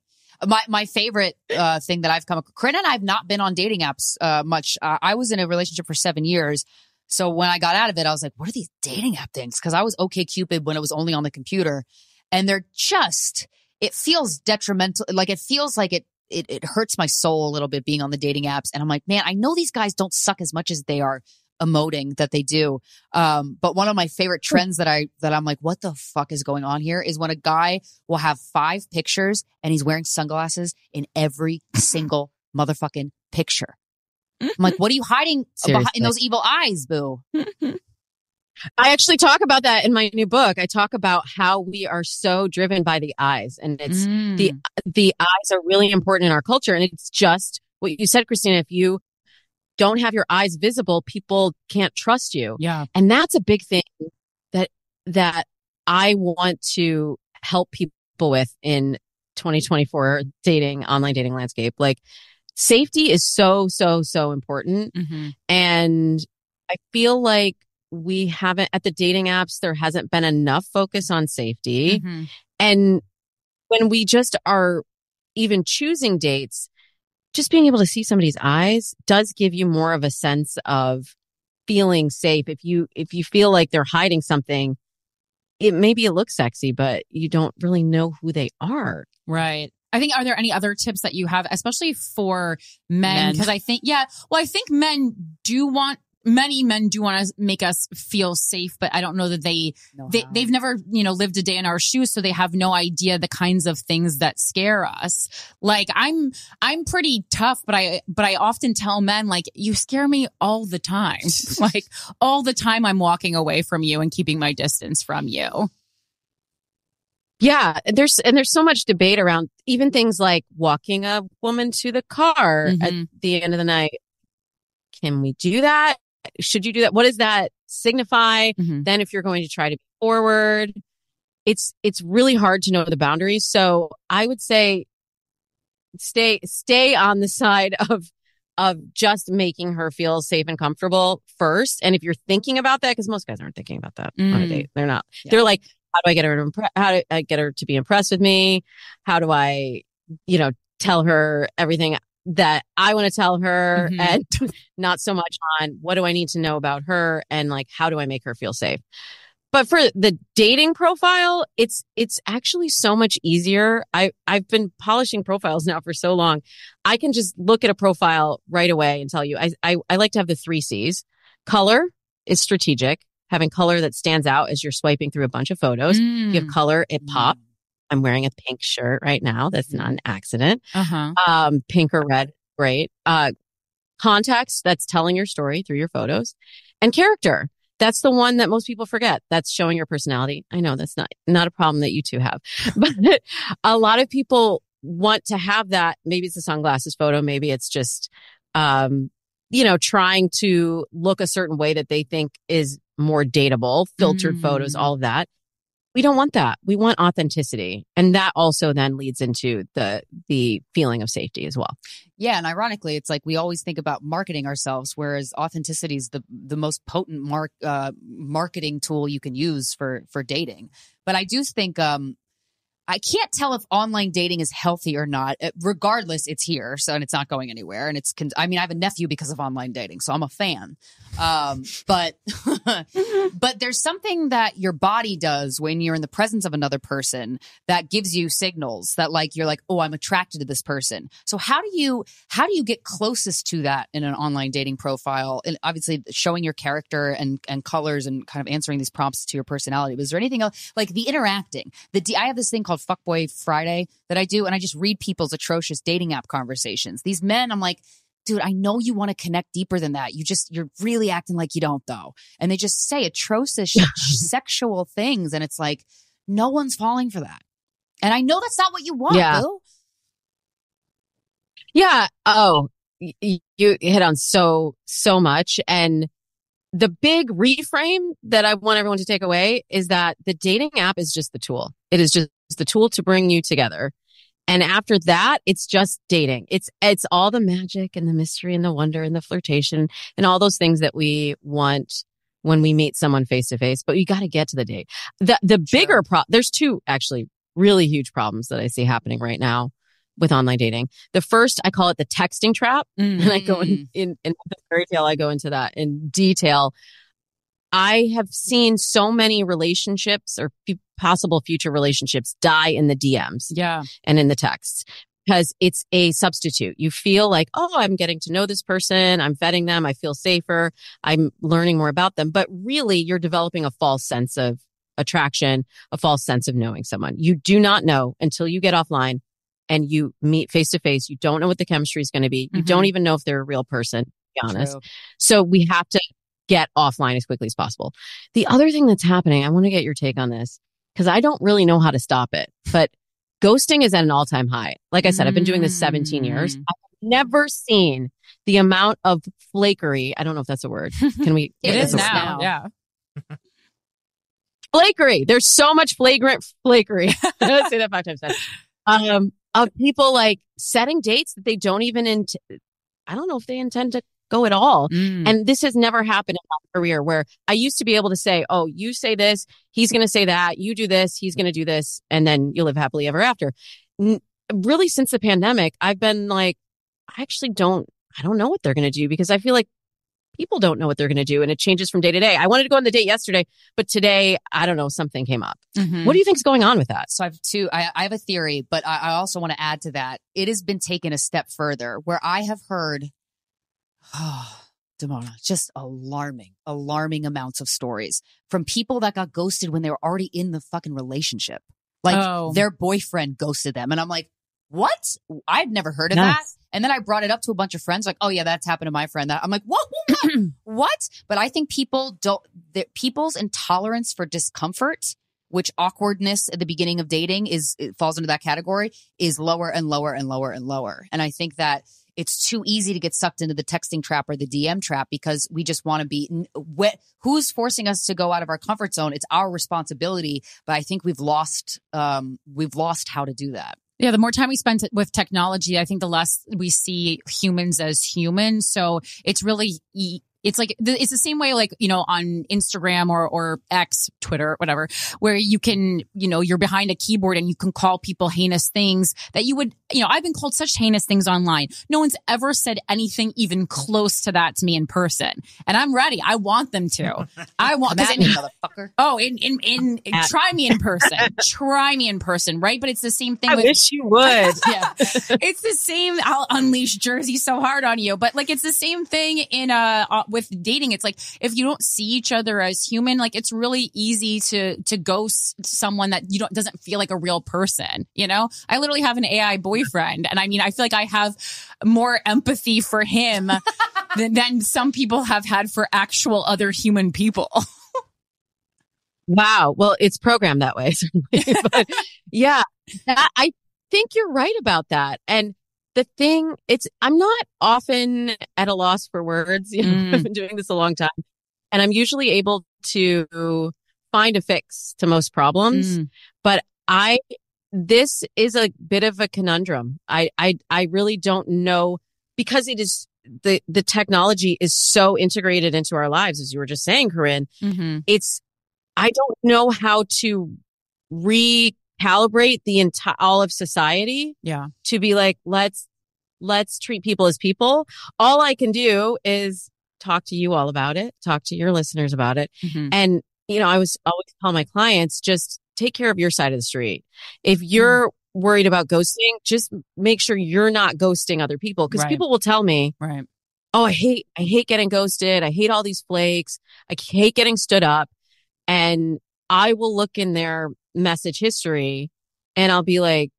My my favorite uh, thing that I've come across. Corinne and I have not been on dating apps uh, much. Uh, I was in a relationship for seven years. So when I got out of it, I was like, what are these dating app things? Because I was OkCupid when it was only on the computer. And they're just, it feels detrimental. Like it feels like it, it, it hurts my soul a little bit being on the dating apps. And I'm like, man, I know these guys don't suck as much as they are emoting that they do. Um, but one of my favorite trends that I, that I'm like, what the fuck is going on here is when a guy will have five pictures and he's wearing sunglasses in every single motherfucking picture. I'm like, what are you hiding Seriously. in those evil eyes, boo? I actually talk about that in my new book. I talk about how we are so driven by the eyes and it's Mm. the the eyes are really important in our culture and it's just what you said Krystyna if you don't have your eyes visible people can't trust you. yeah. And that's a big thing that that I want to help people with in 2024 dating online dating landscape. Like safety is so so so important Mhm. and I feel like we haven't at the dating apps there hasn't been enough focus on safety Mhm. and when we just are even choosing dates, just being able to see somebody's eyes does give you more of a sense of feeling safe. If you, if you feel like they're hiding something, it maybe it looks sexy, but you don't really know who they are. Right. I think, are there any other tips that you have, especially for men? Because I think, yeah, well, I think men do want, many men do want to make us feel safe, but I don't know that they, they, they've never, you know, lived a day in our shoes. So they have no idea the kinds of things that scare us. Like I'm, I'm pretty tough, but I, but I often tell men, like, you scare me all the time. like all the time I'm walking away from you and keeping my distance from you. Yeah. and There's, and there's so much debate around even things like walking a woman to the car at Mhm. the end of the night. Can we do that? Should you do that? What does that signify? Mhm. then if you're going to try to be forward it's it's really hard to know the boundaries so i would say stay stay on the side of of just making her feel safe and comfortable first and if you're thinking about that because most guys aren't thinking about that on a Mm. date they're not Yeah. they're like how do i get her to impre- how do i get her to be impressed with me how do i you know tell her everything that i want to tell her Mhm. and not so much on what do I need to know about her and like how do I make her feel safe. But for the dating profile, it's it's actually so much easier. I I've been polishing profiles now for so long. I can just look at a profile right away and tell you. I I, I like to have the three C's. Color is strategic. Having color that stands out as you're swiping through a bunch of photos. You have Mm. color, it pops. I'm wearing a pink shirt right now. That's not an accident Uh-huh. um, pink or red, great. Uh, context, that's telling your story through your photos. And character, that's the one that most people forget. That's showing your personality. I know that's not, not a problem that you two have, but a lot of people want to have that. Maybe it's a sunglasses photo. Maybe it's just, um, you know, trying to look a certain way that they think is more dateable, filtered photos, Mm. all of that. We don't want that. We want authenticity. And that also then leads into the, the feeling of safety as well. Yeah, and ironically, it's like we always think about marketing ourselves, whereas authenticity is the the most potent mark uh, marketing tool you can use for for dating. But I do think um, I can't tell if online dating is healthy or not. Uh, Regardless, it's here, so and it's not going anywhere. And it's, con- I mean, I have a nephew because of online dating, so I'm a fan. Um, but, but there's something that your body does when you're in the presence of another person that gives you signals that, like, you're like, oh, I'm attracted to this person. So how do you, how do you get closest to that in an online dating profile? And obviously, showing your character and and colors and kind of answering these prompts to your personality. Was there anything else like the interacting? The D- I have this thing called Fuckboy Friday that I do, and I just read people's atrocious dating app conversations. These men, I'm like. Dude, I know you want to connect deeper than that. You just, you're really acting like you don't, though. And they just say atrocious sexual things. And it's like, no one's falling for that. And I know that's not what you want, Yeah. boo. Yeah. Oh, you hit on so, so much. And the big reframe that I want everyone to take away is that the dating app is just the tool. It is just the tool to bring you together. And after that, it's just dating. It's, it's all the magic and the mystery and the wonder and the flirtation and all those things that we want when we meet someone face to face, but you got to get to the date. The, the bigger pro, there's two actually really huge problems that I see happening right now with online dating. The first, I call it the texting trap. And I go mm. in, in, in the fairy tale, I go into that in detail. I have seen so many relationships or f- possible future relationships die in the DMs Yeah. and in the texts because it's a substitute. You feel like, oh, I'm getting to know this person. I'm vetting them. I feel safer. I'm learning more about them. But really, you're developing a false sense of attraction, a false sense of knowing someone. You do not know until you get offline and you meet face to face. You don't know what the chemistry is going to be. You Mhm. don't even know if they're a real person, to be honest. True. So we have to get offline as quickly as possible. The other thing that's happening, I want to get your take on this because I don't really know how to stop it, but ghosting is at an all time high. Like I said, I've been doing this 17 years. Mm. I've never seen the amount of flakery. I don't know if that's a word. Can we? It is a is word. now. now. Yeah. flakery. There's so much flagrant flakery. Let's say that five times fast. Um, of people like setting dates that they don't even int- I don't know if they intend to go at all. Mm. And this has never happened in my career where I used to be able to say, Oh, you say this, he's going to say that, you do this, he's going to do this, and then you'll live happily ever after. N- really, since the pandemic, I've been like, I actually don't, I don't know what they're going to do because I feel like people don't know what they're going to do and it changes from day to day. I wanted to go on the date yesterday, but today, I don't know, something came up. Mhm. What do you think's going on with that? So I have two. I, I have a theory, but I, I also want to add to that. It has been taken a step further, where I have heard, Ah, oh, Damona, just alarming, alarming amounts of stories from people that got ghosted when they were already in the fucking relationship. Like Oh. their boyfriend ghosted them, and I'm like, what? I've never heard of Yes. that. And then I brought it up to a bunch of friends, like, oh yeah, that's happened to my friend. That I'm like, what? What? what? what? But I think people don't. That people's intolerance for discomfort which awkwardness at the beginning of dating is it falls into that category is lower and lower and lower and lower. And I think that it's too easy to get sucked into the texting trap or the DM trap because we just want to be wh- who's forcing us to go out of our comfort zone. It's our responsibility, but I think we've lost um we've lost how to do that. Yeah, the more time we spend with technology, I think the less we see humans as humans. So it's really, e- it's like, it's the same way, like, you know, on Instagram or, or X, Twitter, whatever, where you can, you know, you're behind a keyboard and you can call people heinous things that you would, you know, I've been called such heinous things online. No one's ever said anything even close to that to me in person. And I'm ready. I want them to. I want, Come cause at me, it- motherfucker. Oh, in in in, in- try me in person. try me in person, right? But it's the same thing I with wish you would. yeah. It's the same. I'll unleash Jersey so hard on you, but like it's the same thing in uh, uh with dating. It's like if you don't see each other as human, like it's really easy to to ghost someone that you don't doesn't feel like a real person. You know, I literally have an AI boyfriend, and I mean, I feel like I have more empathy for him than, than some people have had for actual other human people. Wow. Well, it's programmed that way, certainly. but yeah, that, I think you're right about that. And the thing, it's, I'm not often at a loss for words. You know, Mm. I've been doing this a long time and I'm usually able to find a fix to most problems. Mm. But I, this is a bit of a conundrum. I, I, I really don't know because it is the, the technology is so integrated into our lives, as you were just saying, Corinne Mm-hmm. it's I don't know how to re calibrate the entire all of society Yeah. to be like, let's let's treat people as people. All I can do is talk to you all about it, talk to your listeners about it. Mhm. And, you know, I was always tell my clients, just take care of your side of the street. If you're worried about ghosting, just make sure you're not ghosting other people. Cause Right. people will tell me, Right. Oh, I hate, I hate getting ghosted. I hate all these flakes. I hate getting stood up. And I will look in their message history and I'll be like,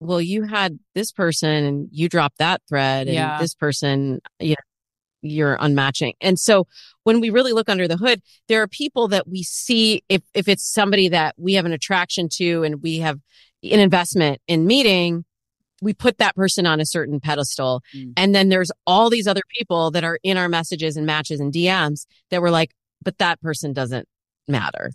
well, you had this person and you dropped that thread and Yeah. this person, you know, you're unmatching. And so when we really look under the hood, there are people that we see if, if it's somebody that we have an attraction to and we have an investment in meeting, we put that person on a certain pedestal. Mm. And then there's all these other people that are in our messages and matches and DMs that were like, but that person doesn't matter.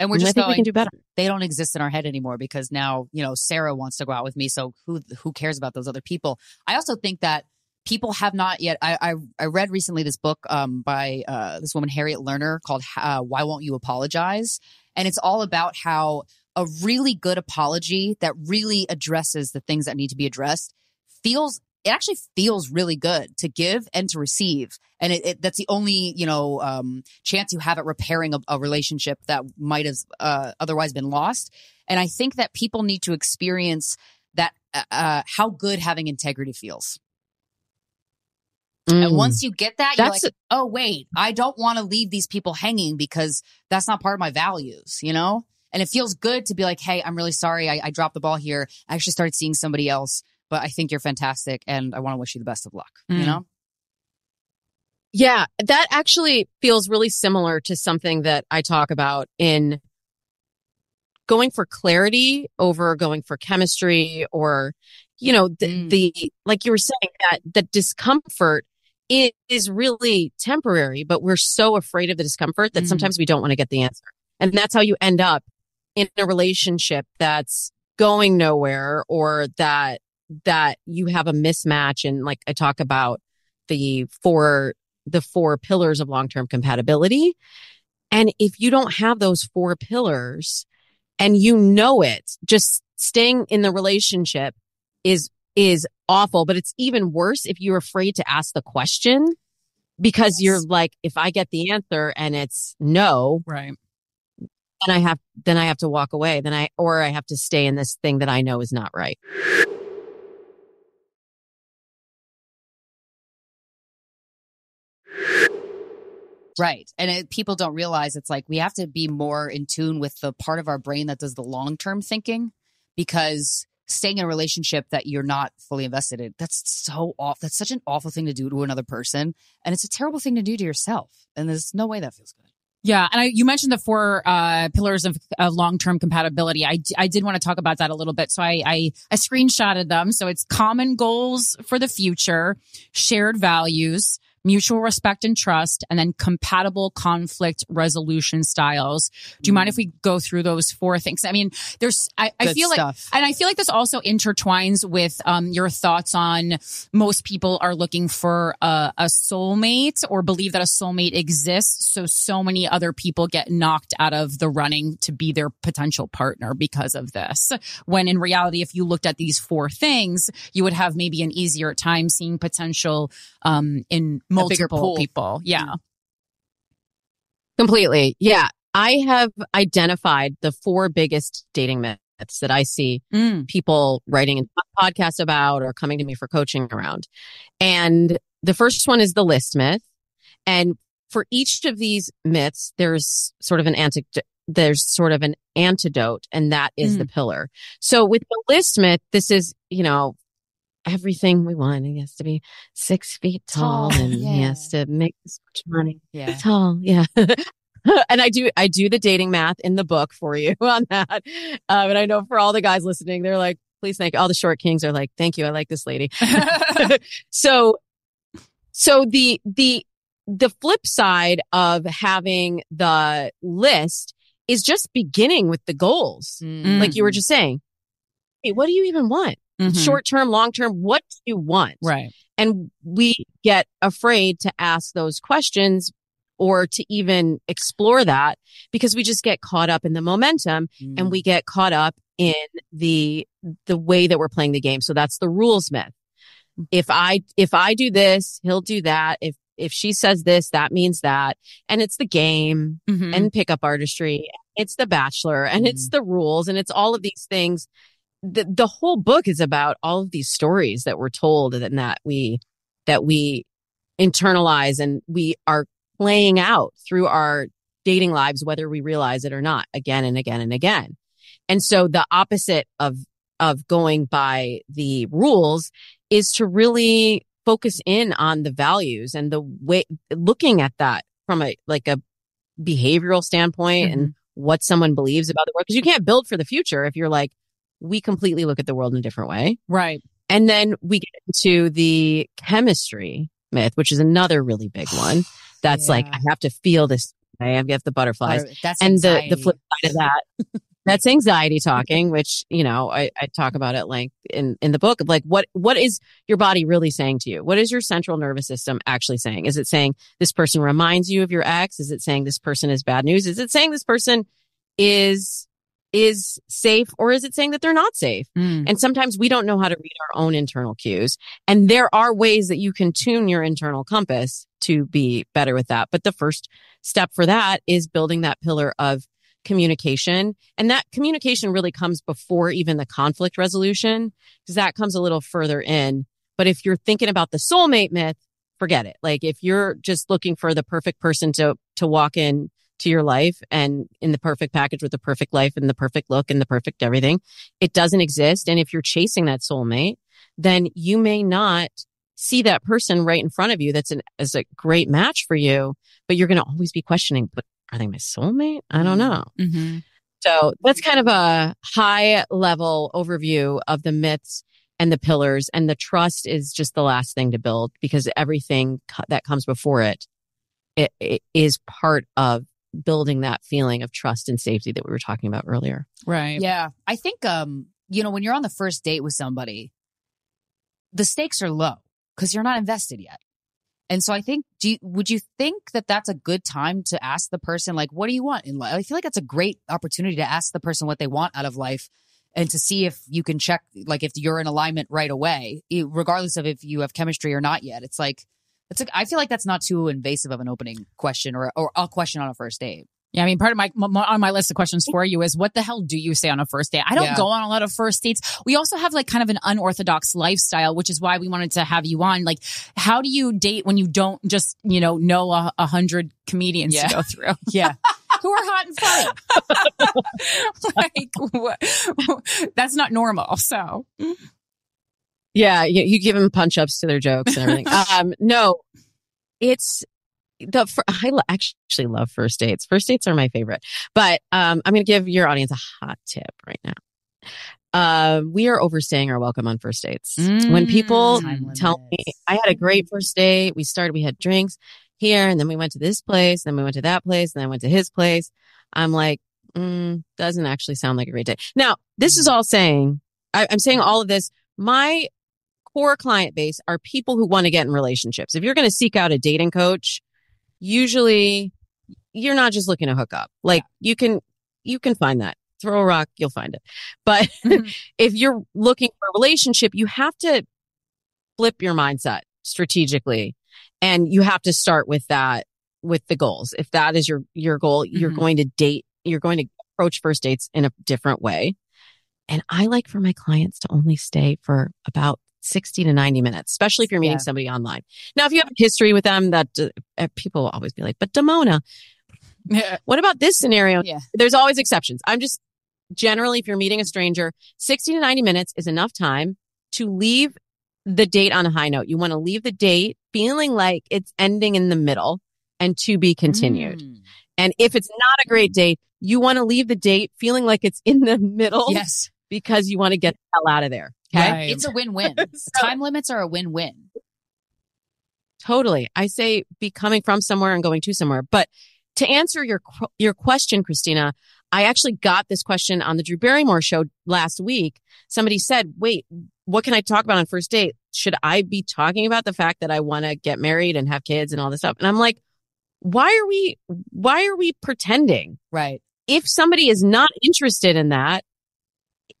And we're And I just think we going, can do better. they don't exist in our head anymore because now, you know, Sarah wants to go out with me. So who, who cares about those other people? I also think that people have not yet, I, I, I read recently this book, um, by, uh, this woman, Harriet Lerner called, uh, Why Won't You Apologize? And it's all about how a really good apology that really addresses the things that need to be addressed feels it actually feels really good to give and to receive and it, it that's the only you know um, chance you have at repairing a, a relationship that might have uh, otherwise been lost and i think that people need to experience that uh, uh, how good having integrity feels and Mm. once you get that, you're That's- like, oh, wait, I don't want to leave these people hanging because that's not part of my values, you know? And it feels good to be like, hey, I'm really sorry. I, I dropped the ball here. I actually started seeing somebody else, but I think you're fantastic and I want to wish you the best of luck, you Mm. know? Yeah, that actually feels really similar to something that I talk about in going for clarity over going for chemistry or, you know, the, Mm. the like you were saying that the discomfort is, is really temporary, but we're so afraid of the discomfort that Mm. sometimes we don't want to get the answer. And that's how you end up in a relationship that's going nowhere or that that you have a mismatch and like I talk about the four the four pillars of long-term compatibility. And if you don't have those four pillars and you know it, just staying in the relationship is is awful, but it's even worse if you're afraid to ask the question because Yes. you're like if I get the answer and it's no, Right. then I have then I have to walk away. Then I or I have to stay in this thing that I know is not right. Right. And it, people don't realize it's like we have to be more in tune with the part of our brain that does the long term thinking because staying in a relationship that you're not fully invested in, that's so off. That's such an awful thing to do to another person. And it's a terrible thing to do to yourself. And there's no way that feels good. Yeah, and I, you mentioned the four uh, pillars of, of long-term compatibility. I, I did want to talk about that a little bit, so I, I I screenshotted them. So it's common goals for the future, shared values, mutual respect and trust, and then compatible conflict resolution styles. Do you mind if we go through those four things? I mean, there's I, I feel like and I feel like this also intertwines with um, your thoughts on most people are looking for a, a soulmate or believe that a soulmate exists. So, so many other people get knocked out of the running to be their potential partner because of this. When in reality, if you looked at these four things, you would have maybe an easier time seeing potential um, in multiple people. Yeah. Completely. Yeah. I have identified the four biggest dating myths that I see Mm. people writing in podcasts about or coming to me for coaching around. And the first one is the list myth. And for each of these myths, there's sort of an antidote. There's sort of an antidote, and that is the pillar. So with the list myth, this is, you know, everything we want. He has to be six feet tall, Tall, and he has to make this much money Yeah. tall yeah and i do i do the dating math in the book for you on that um, and i know for all the guys listening they're like please thank all the short kings are like thank you i like this lady so so the the the flip side of having the list is just beginning with the goals Mm. like you were just saying hey, what do you even want Mhm. short term long term what do you want Right. and we get afraid to ask those questions or to even explore that because we just get caught up in the momentum Mm. and we get caught up in the the way that we're playing the game. So that's the rules myth. If I if I do this, he'll do that. If if she says this, that means that. And it's the game Mhm. and pickup artistry. It's the bachelor and it's the rules and it's all of these things. The the whole book is about all of these stories that we're told and that we that we internalize and we are playing out through our dating lives, whether we realize it or not, again and again and again. And so the opposite of of going by the rules is to really focus in on the values and the way looking at that from a like a behavioral standpoint and mm-hmm. what someone believes about the world because you can't build for the future if you're like we completely look at the world in a different way. Right. and then we get into the chemistry myth which is another really big one. That's like i have to feel this i have to get the butterflies. Or That's and the the flip side of that that's anxiety talking which you know I, I talk about at length in in the book of like what what is your body really saying to you? What is your central nervous system actually saying? Is it saying this person reminds you of your ex is it saying this person is bad news is it saying this person is is safe or is it saying that they're not safe Mm. and sometimes we don't know how to read our own internal cues. And there are ways that you can tune your internal compass to be better with that. But the first step for that is building that pillar of communication. And that communication really comes before even the conflict resolution because that comes a little further in. But if you're thinking about the soulmate myth, forget it. Like if you're just looking for the perfect person to, to walk in to your life and in the perfect package with the perfect life and the perfect look and the perfect everything, it doesn't exist. And if you're chasing that soulmate, then you may not see that person right in front of you that's an is a great match for you, but you're going to always be questioning, but are they my soulmate? I don't know. hmm So that's kind of a high level overview of the myths and the pillars and the trust is just the last thing to build because everything co- that comes before it, it, it is part of building that feeling of trust and safety that we were talking about earlier. Right. Yeah. I think, um, you know, when you're on the first date with somebody, the stakes are low because you're not invested yet. And so I think, do you, would you think that that's a good time to ask the person, like, what do you want in life? I feel like that's a great opportunity to ask the person what they want out of life and to see if you can check, like, if you're in alignment right away, regardless of if you have chemistry or not yet. It's like, it's like, I feel like that's not too invasive of an opening question or, or a question on a first date. Yeah, I mean, part of my m- on my list of questions for you is what the hell do you say on a first date? I don't Yeah. go on a lot of first dates. We also have like kind of an unorthodox lifestyle, which is why we wanted to have you on. Like, how do you date when you don't just you know know a, a hundred comedians Yeah. to go through? Yeah. Who are hot and funny? like, what, that's not normal. So, mm. Yeah, you, you give them punch ups to their jokes and everything. um, no, it's the fir- I actually love first dates. First dates are my favorite. But um, I'm going to give your audience a hot tip right now. Um, we are overstaying our welcome on first dates. when people Time tell me. I had a great first date, we started, we had drinks here, and then we went to this place, then we went to that place, and then I went to his place. I'm like, mm, doesn't actually sound like a great day. Now, this is all saying, I, I'm saying all of this. My core client base are people who want to get in relationships. If you're going to seek out a dating coach, usually you're not just looking to hook up. Like you can, you can find that. Throw a rock, you'll find it. But Mhm. if you're looking for a relationship, you have to flip your mindset strategically and you have to start with that with the goals. If that is your your goal, you're Mhm. going to date, you're going to approach first dates in a different way. And I like for my clients to only stay for about 60 to 90 minutes, especially if you're meeting Yeah. somebody online. Now, if you have a history with them that uh, people will always be like, but Damona, yeah. what about this scenario? Yeah. There's always exceptions. I'm just generally, if you're meeting a stranger, 60 to 90 minutes is enough time to leave the date on a high note. You want to leave the date feeling like it's ending in the middle and to be continued. Mm. And if it's not a great date, you want to leave the date feeling like it's in the middle Yes. because you want to get the hell out of there. Okay. Right. It's a win-win. So- Time limits are a win-win. Totally. I say be coming from somewhere and going to somewhere. But to answer your your question, Krystyna, I actually got this question on the Drew Barrymore show last week. Somebody said, "Wait, what can I talk about on first date? Should I be talking about the fact that I want to get married and have kids and all this stuff?" And I'm like, "Why are we why are we pretending? Right. If somebody is not interested in that,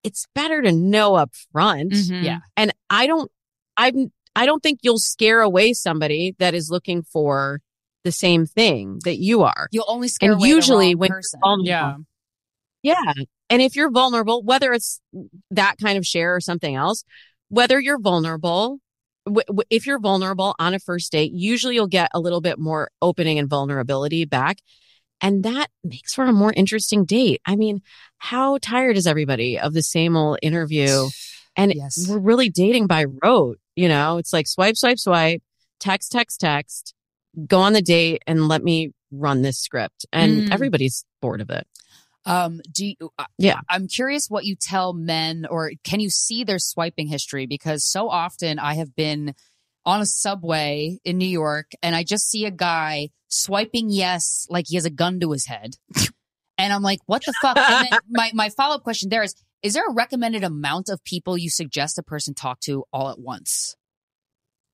it's better to know up front. Mhm. Yeah. And I don't, I'm, I don't think you'll scare away somebody that is looking for the same thing that you are. You'll only scare And away usually the wrong when person. vulnerable- Yeah. Yeah. And if you're vulnerable, whether it's that kind of share or something else, whether you're vulnerable, w- w- if you're vulnerable on a first date, usually you'll get a little bit more opening and vulnerability back. And that makes for a more interesting date. I mean, how tired is everybody of the same old interview? And Yes. we're really dating by rote. You know, it's like swipe, swipe, swipe, text, text, text, go on the date and let me run this script. And Mm. everybody's bored of it. Um, do you, uh, Yeah. I'm curious what you tell men, or can you see their swiping history? Because so often I have been on a subway in New York and I just see a guy swiping yes like he has a gun to his head, and I'm like, what the fuck? And then my my follow up question there is: Is there a recommended amount of people you suggest a person talk to all at once?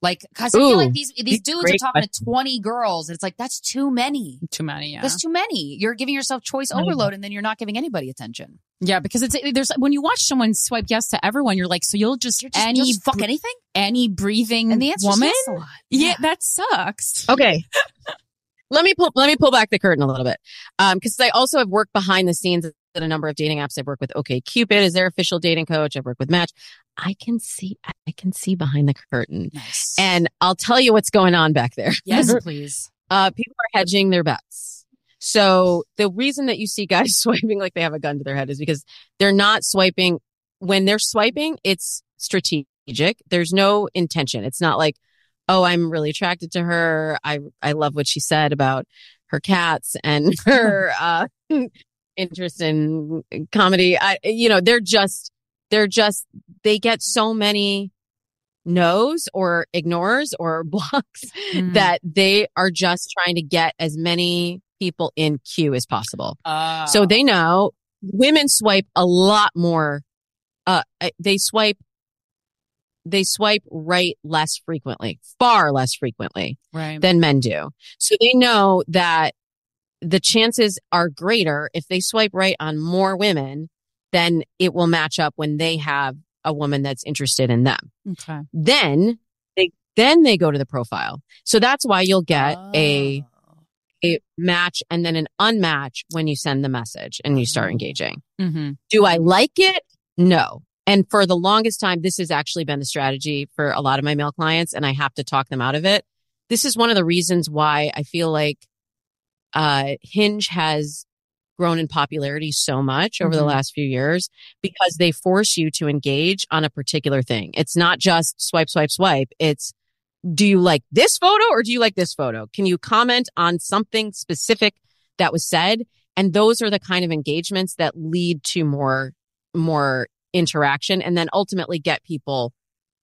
Like, cause I feel like these these dudes are great talking to 20 girls, and it's like that's too many. Too many. Yeah. That's too many. You're giving yourself choice overload, and then you're not giving anybody attention. yeah. Because it's, there's, when you watch someone swipe yes to everyone, you're like, so you'll just, You're just, any, you'll just fuck anything, any breathing and the woman? yes a lot. Yeah, that sucks. Okay. let me pull let me pull back the curtain a little bit. Um, because I also have worked behind the scenes at a number of dating apps. I've worked with OkCupid as their official dating coach. I've worked with Match. I can see I can see behind the curtain. Nice. And I'll tell you what's going on back there. yes, please. uh, people are hedging their bets. So the reason that you see guys swiping like they have a gun to their head is because they're not swiping. When they're swiping, it's strategic. There's no intention. It's not like, oh, I'm really attracted to her. I I love what she said about her cats and her uh, interest in comedy. I, you know, they're just they're just they get so many no's or ignores or blocks Mm. that they are just trying to get as many people in queue as possible. So they know women swipe a lot more. Uh, they swipe, they swipe right less frequently, far less frequently right. than men do. So they know that the chances are greater if they swipe right on more women, then it will match up when they have a woman that's interested in them okay. then they then they go to the profile. So that's why you'll get a Oh. a match and then an unmatch when you send the message and you start engaging. Mm-hmm. Do I like it? No. And for the longest time, this has actually been the strategy for a lot of my male clients, and I have to talk them out of it. This is one of the reasons why I feel like uh, Hinge has grown in popularity so much over the Mhm. last few years because they force you to engage on a particular thing. It's not just swipe, swipe, swipe. It's do you like this photo or do you like this photo? Can you comment on something specific that was said? And those are the kind of engagements that lead to more, more interaction and then ultimately get people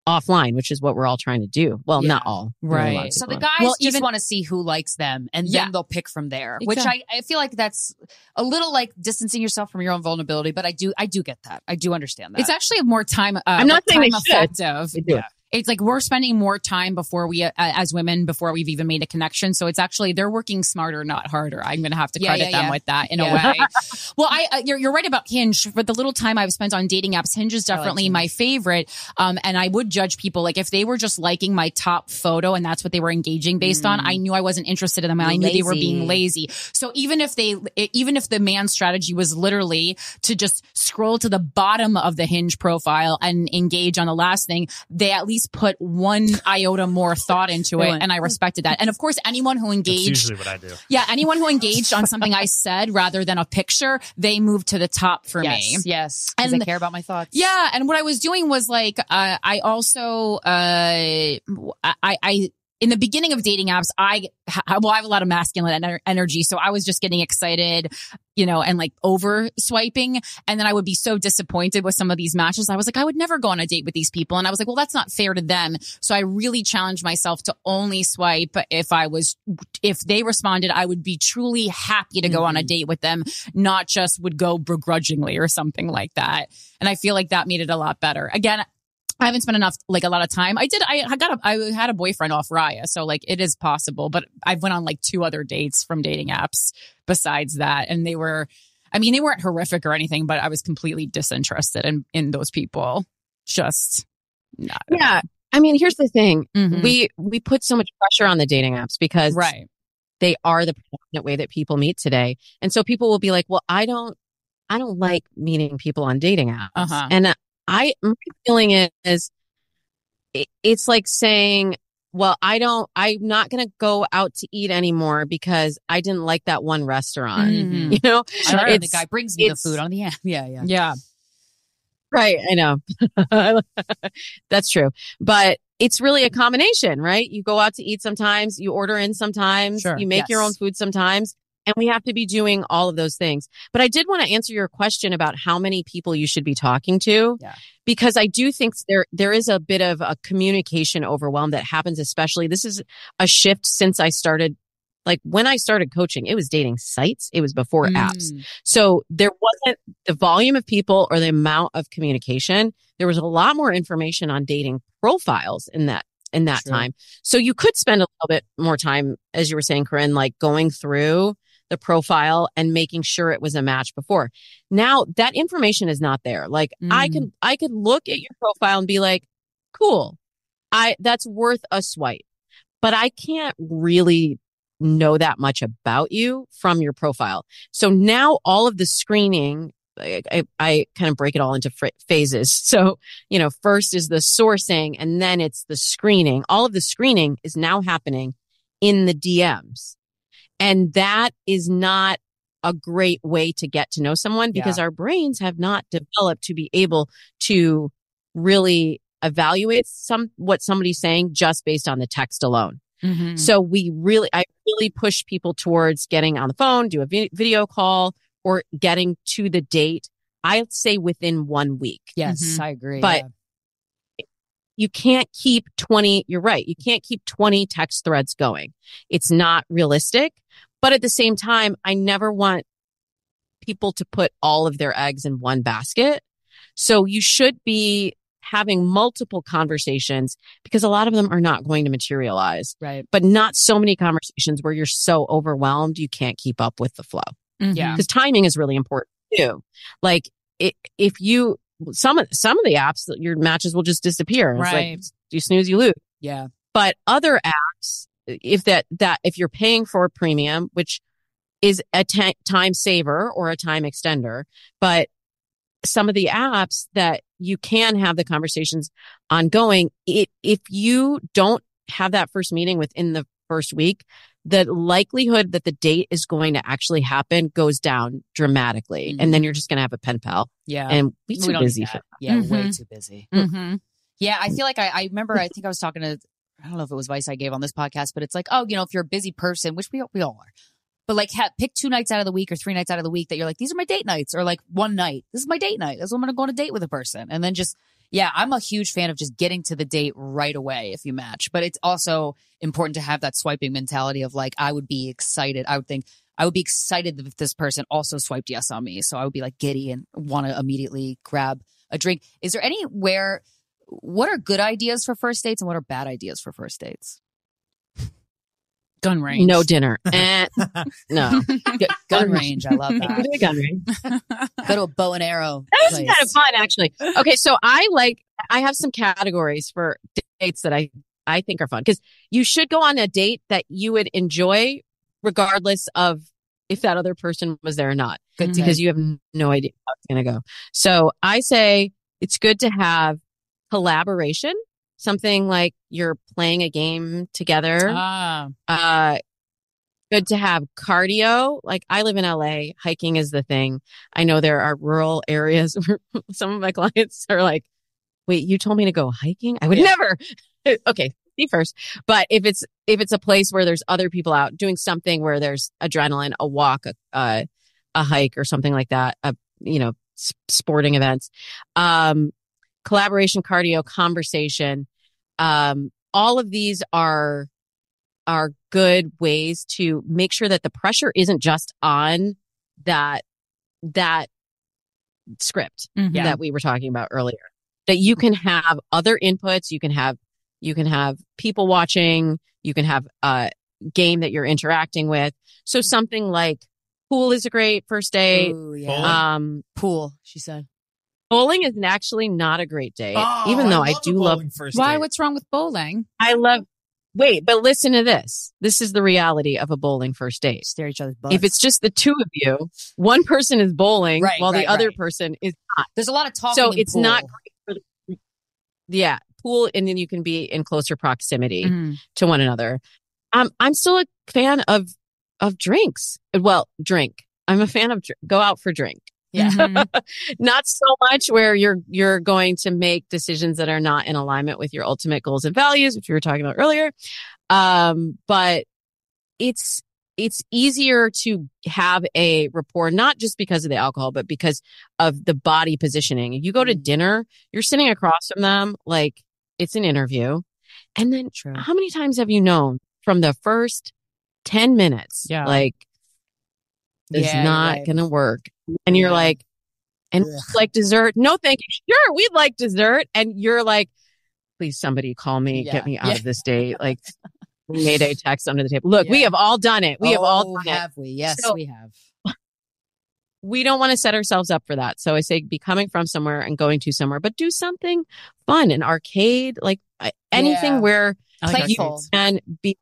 offline, which is what we're all trying to do. Well, Yeah. not all. There are a lot of Right. So the guys Well, just even- want to see who likes them, and Yeah. then they'll pick from there. Which I, I feel like that's a little like distancing yourself from your own vulnerability. But I do I do get that. I do understand that. It's actually more time. Uh, I'm not like saying time should. effective. They do. Yeah. It's like we're spending more time before we, uh, as women, before we've even made a connection. So it's actually they're working smarter, not harder. I'm going to have to Yeah, credit yeah, them yeah. with that in a way. well, I uh, you're, you're right about Hinge. For the little time I've spent on dating apps, Hinge is I like definitely my favorite. Um, and I would judge people like if they were just liking my top photo and that's what they were engaging based on. I knew I wasn't interested in them. and I Mm. Knew they were being lazy. So even if they, even if the man's strategy was literally to just scroll to the bottom of the hinge profile and engage on the last thing, they at least put one iota more thought into it. And I respected that. And of course, anyone who That's engaged, usually what I do. yeah, anyone who engaged on something I said rather than a picture, they moved to the top for yes, me. yes, because I And- care about my thoughts. Yeah, and what I was doing was like, uh, I also, uh, I, I, in the beginning of dating apps, I, well, I have a lot of masculine ener- energy, so I was just getting excited, you know, and like over swiping, and then I would be so disappointed with some of these matches. I was like, I would never go on a date with these people, and I was like, well, that's not fair to them. So I really challenged myself to only swipe if I was, if they responded, I would be truly happy to go on a mm-hmm. date with them, not just would go begrudgingly or something like that. And I feel like that made it a lot better. Again, I haven't spent enough, like a lot of time. I did, I, I got a, I had a boyfriend off Raya. So like it is possible, but I've went on like two other dates from dating apps besides that. And they were, I mean, they weren't horrific or anything, but I was completely disinterested in in those people. Just not. Yeah. I mean, here's the thing. Mhm. We we put so much pressure on the dating apps because right. they are the predominant way that people meet today. And so people will be like, "Well, I don't I don't like meeting people on dating apps." Uh-huh. And I my feeling is, is it's like saying, "Well, I don't I'm not going to go out to eat anymore because I didn't like that one restaurant." Mhm. You know? I like the guy brings me the food on the app. Yeah, yeah. Yeah. Right, I know. That's true. But it's really a combination, right? You go out to eat sometimes, you order in sometimes, Sure, you make your own food sometimes, and we have to be doing all of those things. But I did want to answer your question about how many people you should be talking to. Yeah. Because I do think there there is a bit of a communication overwhelm that happens especially this is a shift since I started like when I started coaching, it was dating sites, it was before apps. Mm. So there wasn't the volume of people or the amount of communication. There was a lot more information on dating profiles in that in that True. time. So you could spend a little bit more time, as you were saying, Corinne, like going through the profile and making sure it was a match before. Now that information is not there. Like I Mm. could I could look at your profile and be like, cool. I that's worth a swipe. But I can't really know that much about you from your profile. So now all of the screening, I, I, I kind of break it all into fr- phases. So, you know, first is the sourcing and then it's the screening. All of the screening is now happening in the DMs. And that is not a great way to get to know someone because our brains have not developed to be able to really evaluate some what somebody's saying just based on the text alone. Mhm. So we really, I really push people towards getting on the phone, do a vi- video call or getting to the date. I'd say within one week. Yes, Mhm. I agree. But- yeah. You can't keep 20, you're right. You can't keep 20 text threads going. It's not realistic. But at the same time, I never want people to put all of their eggs in one basket. So you should be having multiple conversations because a lot of them are not going to materialize. right. but not so many conversations where you're so overwhelmed you can't keep up with the flow. Mhm. Yeah. Because timing is really important too. Like it, if you some of some of the apps your matches will just disappear. It's Right. like you snooze, you lose. Yeah. But other apps, if that that if you're paying for a premium, which is a time saver or a time extender, but some of the apps that you can have the conversations ongoing, it, if you don't have that first meeting within the first week, the likelihood that the date is going to actually happen goes down dramatically. And then you're just going to have a pen pal Yeah. and we We too don't busy for yeah, way Mhm. too busy. Mhm. Yeah, I feel like I, I remember. I think I was talking to. I don't know if it was advice I gave on this podcast, but it's like, oh, you know, if you're a busy person, which we we all are, but like, pick two nights out of the week or three nights out of the week that you're like, these are my date nights, or like one night, this is my date night. That's when I'm gonna go on a date with a person, and then just yeah, I'm a huge fan of just getting to the date right away if you match. But it's also important to have that swiping mentality of like, I would be excited. I would think. I would be excited if this person also swiped yes on me. So I would be like giddy and want to immediately grab a drink. Is there anywhere what are good ideas for first dates and what are bad ideas for first dates? Gun range. no dinner. Eh, no. Gu- Gun range, I love that. Gun range. Go to a bow and arrow. That was place. kind of fun, actually. Okay, so I like I have some categories for dates that I I think are fun because you should go on a date that you would enjoy, regardless of if that other person was there or not, Good tip. because you have no idea how it's going to go. So I say it's good to have collaboration, something like you're playing a game together. Ah. uh good to have cardio. Like i live in la hiking is the thing. I know there are rural areas where some of my clients are like wait you told me to go hiking? I would Yeah. never. Okay see first. But if it's if it's a place where there's other people out doing something where there's adrenaline a walk a uh, a hike or something like that a you know sporting events um collaboration cardio conversation um all of these are are good ways to make sure that the pressure isn't just on that that script Mhm. that we were talking about earlier that you can have other inputs you can have you can have people watching you can have a game that you're interacting with so something like pool is a great first date. Ooh, yeah. Um, Pool, she said. Bowling is actually not a great date, Oh, even though I, love a do love bowling first Why? date. What's wrong with bowling? I love. Wait, but listen to this. This is the reality of a bowling first date. Stare each other's butts. If it's just the two of you, one person is bowling Right, while the other right. person is not. there's a lot of talking. So in it's pool. not great for the, yeah, pool and then you can be in closer proximity Mhm. to one another. Um, I'm still a fan of of drinks. Well, drink. I'm a fan of dr- go out for drink. Yeah. Mhm. Not so much where you're you're going to make decisions that are not in alignment with your ultimate goals and values, which we were talking about earlier. Um, but it's it's easier to have a rapport, not just because of the alcohol, but because of the body positioning. If you go to Mm. dinner, you're sitting across from them like it's an interview. And then True. how many times have you known from the first 10 minutes, Yeah. like, this Yeah, is not right. going to work? And you're Yeah. like, and Ugh. like dessert? No, thank you. Sure, we'd like dessert. And you're like, please, somebody call me, Yeah, get me out yeah. of this date. Like, Mayday text under the table. Look, we have all done it. We have all Oh, done it. have we? Yes, So- we have. we don't want to set ourselves up for that. So I say be coming from somewhere and going to somewhere, but do something fun, an arcade, like anything Yeah. where like Playful. arcades. and be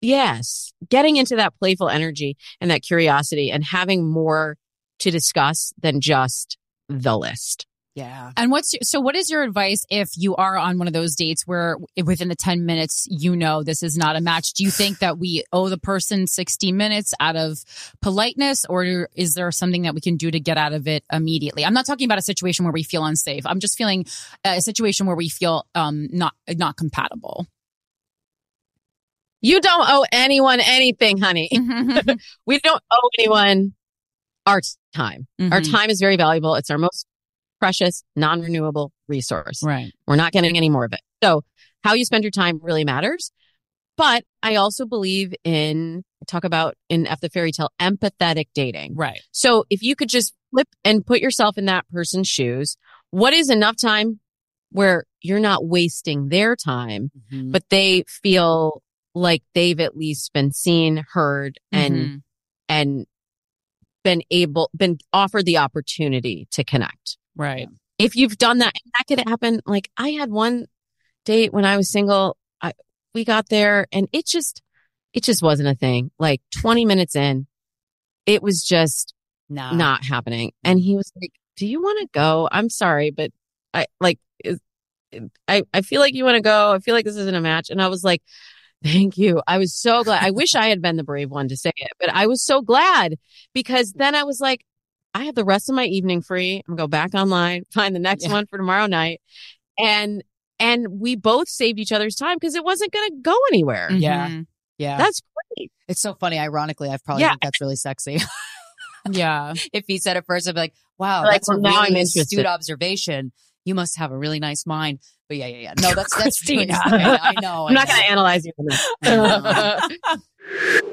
yes, getting into that playful energy and that curiosity and having more to discuss than just the list. Yeah. And what's your, so? What is your advice if you are on one of those dates where within the ten minutes you know this is not a match? Do you think that we owe the person sixty minutes out of politeness, or is there something that we can do to get out of it immediately? I'm not talking about a situation where we feel unsafe. I'm just feeling a situation where we feel um not not compatible. You don't owe anyone anything, honey. we don't owe anyone our time. Our Mhm. time is very valuable. It's our most precious, non-renewable resource. right. We're not getting any more of it. So how you spend your time really matters. But I also believe in I talk about in F the fairy tale empathetic dating. Right. So if you could just flip and put yourself in that person's shoes, what is enough time where you're not wasting their time, Mhm. but they feel like they've at least been seen, heard, and Mhm. and been able been offered the opportunity to connect right. if you've done that, and that could happen. Like I had one date when I was single. I, we got there and it just, it just wasn't a thing. Like 20 minutes in, it was just nah. not happening. And he was like, do you want to go? I'm sorry, but I like, is, I, I feel like you want to go. I feel like this isn't a match. And I was like, thank you. I was so glad. I wish I had been the brave one to say it, but I was so glad because then I was like, I have the rest of my evening free. I'm gonna go back online, find the next Yeah. one for tomorrow night. And, and we both saved each other's time because it wasn't going to go anywhere. Yeah. Mhm. Yeah. That's great. it's so funny. Ironically, I've probably Yeah. think that's really sexy. Yeah. if he said it first, I'd be like, wow, Like, that's a well, now really I'm astute interested. observation. You must have a really nice mind. But yeah, yeah, yeah. No, that's that's really Krystyna. I know. I'm not going to analyze you.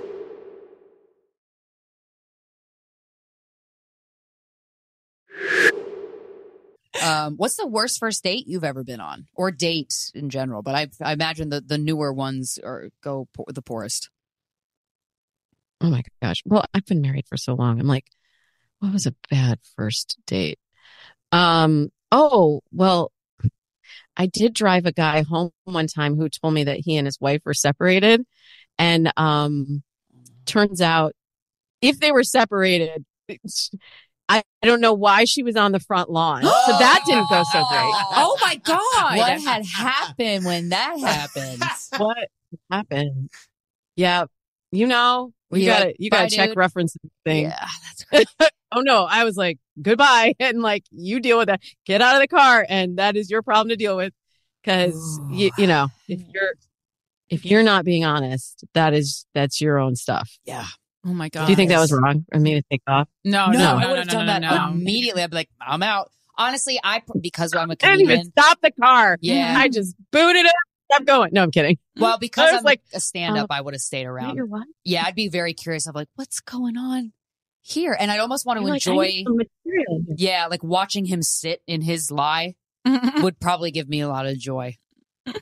Um, what's the worst first date you've ever been on, or date in general? But I, I imagine the the newer ones are go po- the poorest. Oh my gosh. Well, I've been married for so long. I'm like, what was a bad first date? Um, oh, well, I did drive a guy home one time who told me that he and his wife were separated. And, um, turns out if they were separated, I, I don't know why she was on the front lawn. So that didn't go so great. Oh my god. What had happened when that happened? What happened? Yeah. You know, Were you you gotta, you gotta "Bye, check dude?" references thing. Yeah, that's great. oh no, I was like, goodbye. And like, you deal with that. Get out of the car. And that is your problem to deal with. Cause you, you know, if you're, if you're not being honest, that is, that's your own stuff. Yeah. Oh my god. Do you think that was wrong for me to take off? No, no, no, no, I would have no, done no, that no. immediately. I'd be like, I'm out. Honestly, I because I'm a I didn't even comedian. stop the car. Yeah. I just booted it. Kept going. No, I'm kidding. Well, because was I'm like, a oh. stand up, I would have stayed around. Yeah, I'd be very curious of like, what's going on here? And I'd almost want to like, enjoy, yeah, like watching him sit in his lie would probably give me a lot of joy.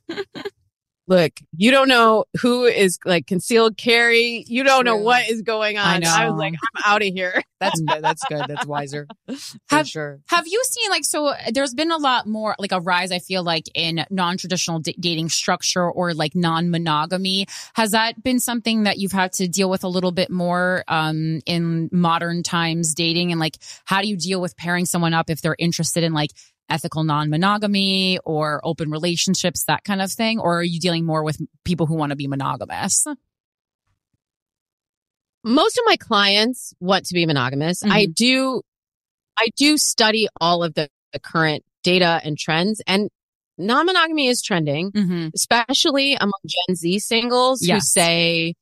look, you don't know who is like concealed carry. You don't know what is going on. I, I was like, I'm out of here. That's good. That's good. That's wiser. For Have- sure. Have you seen like so? uh, There's been a lot more like a rise. I feel like in non-traditional d- dating structure or like non-monogamy. Has that been something that you've had to deal with a little bit more um, in modern times dating? And like, how do you deal with pairing someone up if they're interested in like ethical non-monogamy or open relationships, that kind of thing? Or are you dealing more with people who want to be monogamous? Most of my clients want to be monogamous. I do, I do study all of the, the current data and trends and non-monogamy is trending. Mm-hmm. especially among Gen Z singles who say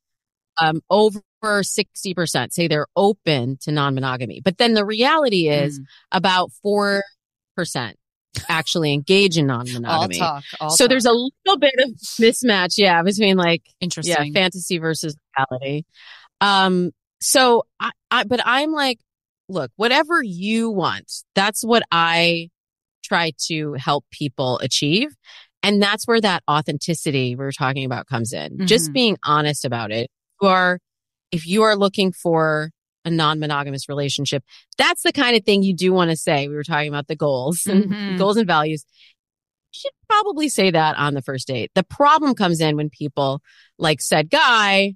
um, over 60% say they're open to non monogamy. But then the reality Mm. is about 4% actually engage in non All monogamy. talk. All So talk. there's a little bit of mismatch, yeah, between like interesting, yeah, fantasy versus reality. Um, so I, I, but I'm like, look, whatever you want, that's what I try to help people achieve. And that's where that authenticity we are talking about comes in. Just Mhm. being honest about it. You are, if you are looking for a non-monogamous relationship, that's the kind of thing you do want to say. We were talking about the goals and Mhm. goals and values. You should probably say that on the first date. The problem comes in when people like said guy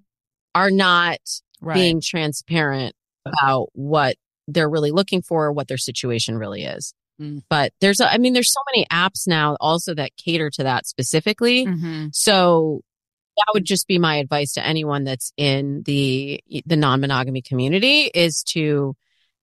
are not right. being transparent about what they're really looking for, what their situation really is. Mm. But there's, a, I mean, there's so many apps now also that cater to that specifically. Mhm. So that would just be my advice to anyone that's in the the non-monogamy community is to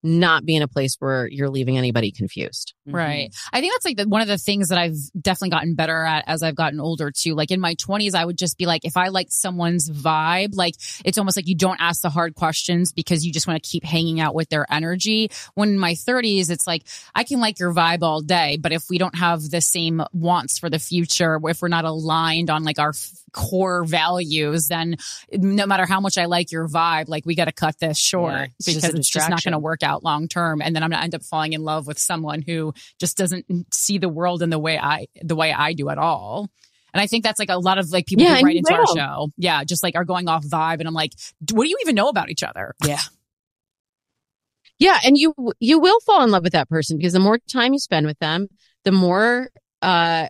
not be in a place where you're leaving anybody confused. Mhm. Right. I think that's like the, one of the things that I've definitely gotten better at as I've gotten older too. Like in my 20s, I would just be like, if I liked someone's vibe, like it's almost like you don't ask the hard questions because you just want to keep hanging out with their energy. When in my 30s, it's like, I can like your vibe all day, but if we don't have the same wants for the future, if we're not aligned on like our f- core values, then no matter how much I like your vibe, like we got to cut this short Yeah, it's just because it's just not going to work out long term. And then I'm going to end up falling in love with someone who just doesn't see the world in the way I, the way I do at all. And I think that's like a lot of like people Yeah, who write into our show. Yeah. Just like are going off vibe. And I'm like, what do you even know about each other? Yeah. Yeah, and you you will fall in love with that person because the more time you spend with them, the more uh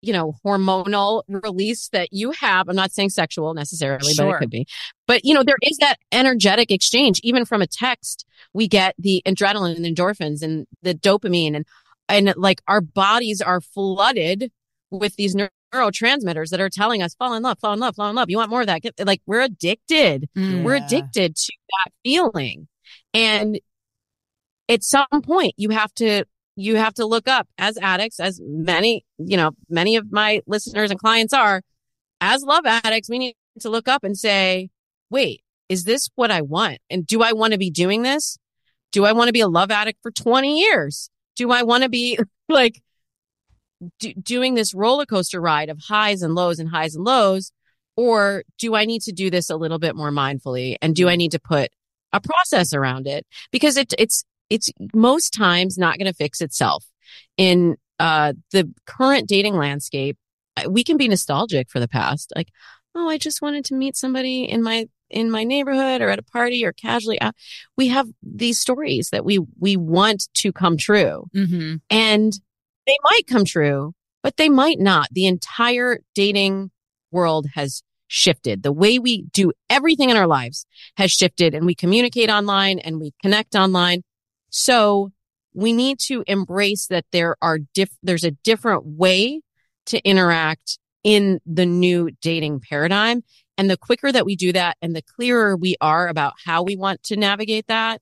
you know hormonal release that you have. I'm not saying sexual necessarily, but it could be. But you know there is that energetic exchange even from a text. We get the adrenaline and endorphins and the dopamine and and like our bodies are flooded with these neur- neurotransmitters that are telling us fall in love, fall in love, fall in love. You want more of that? Get, like we're addicted. Mm. We're addicted to that feeling. And at some point you have to you have to look up as addicts as many you know many of my listeners and clients are as love addicts we need to look up and say wait is this what i want? And do i want to be doing this do i want to be a love addict for 20 years do i want to be like do, doing this roller coaster ride of highs and lows and highs and lows or do I need to do this a little bit more mindfully? And do I need to put a process around it? Because it, it's, it's most times not going to fix itself. In, uh, the current dating landscape, we can be nostalgic for the past. Like, oh, I just wanted to meet somebody in my, in my neighborhood or at a party or casually out. We have these stories that we, we want to come true Mm-hmm. and they might come true, but they might not. The entire dating world has shifted. The way we do everything in our lives has shifted and we communicate online and we connect online. So we need to embrace that there are diff, there's a different way to interact in the new dating paradigm. And the quicker that we do that and the clearer we are about how we want to navigate that,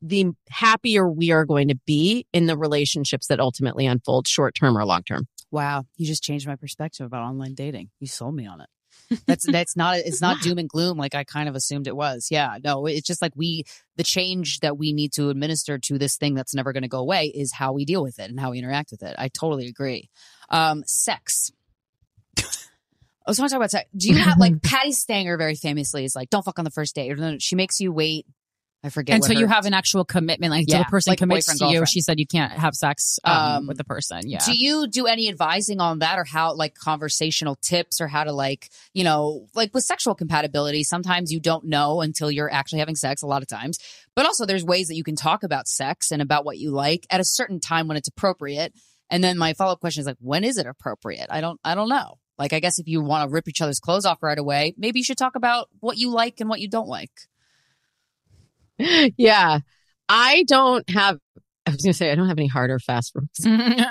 the happier we are going to be in the relationships that ultimately unfold short term or long term. Wow, you just changed my perspective about online dating. You sold me on it. That's that's not it's not doom and gloom like I kind of assumed it was. Yeah, no, it's just like we the change that we need to administer to this thing that's never going to go away is how we deal with it and how we interact with it. I totally agree. Um, sex. I was want to talk about sex. Do you have like Patti Stanger very famously is like, don't fuck on the first date. She makes you wait I forget. what Until you have an actual commitment, like until Yeah, the person like commits to you, girlfriend. she said you can't have sex um, Um, with the person. Yeah. Do you do any advising on that or how like conversational tips or how to like, you know, like with sexual compatibility, sometimes you don't know until you're actually having sex a lot of times. But also there's ways that you can talk about sex and about what you like at a certain time when it's appropriate. And then my follow-up question is like, when is it appropriate? I don't I don't know. Like I guess if you want to rip each other's clothes off right away, maybe you should talk about what you like and what you don't like. yeah. I don't have, I was going to say, I don't have any hard or fast rules.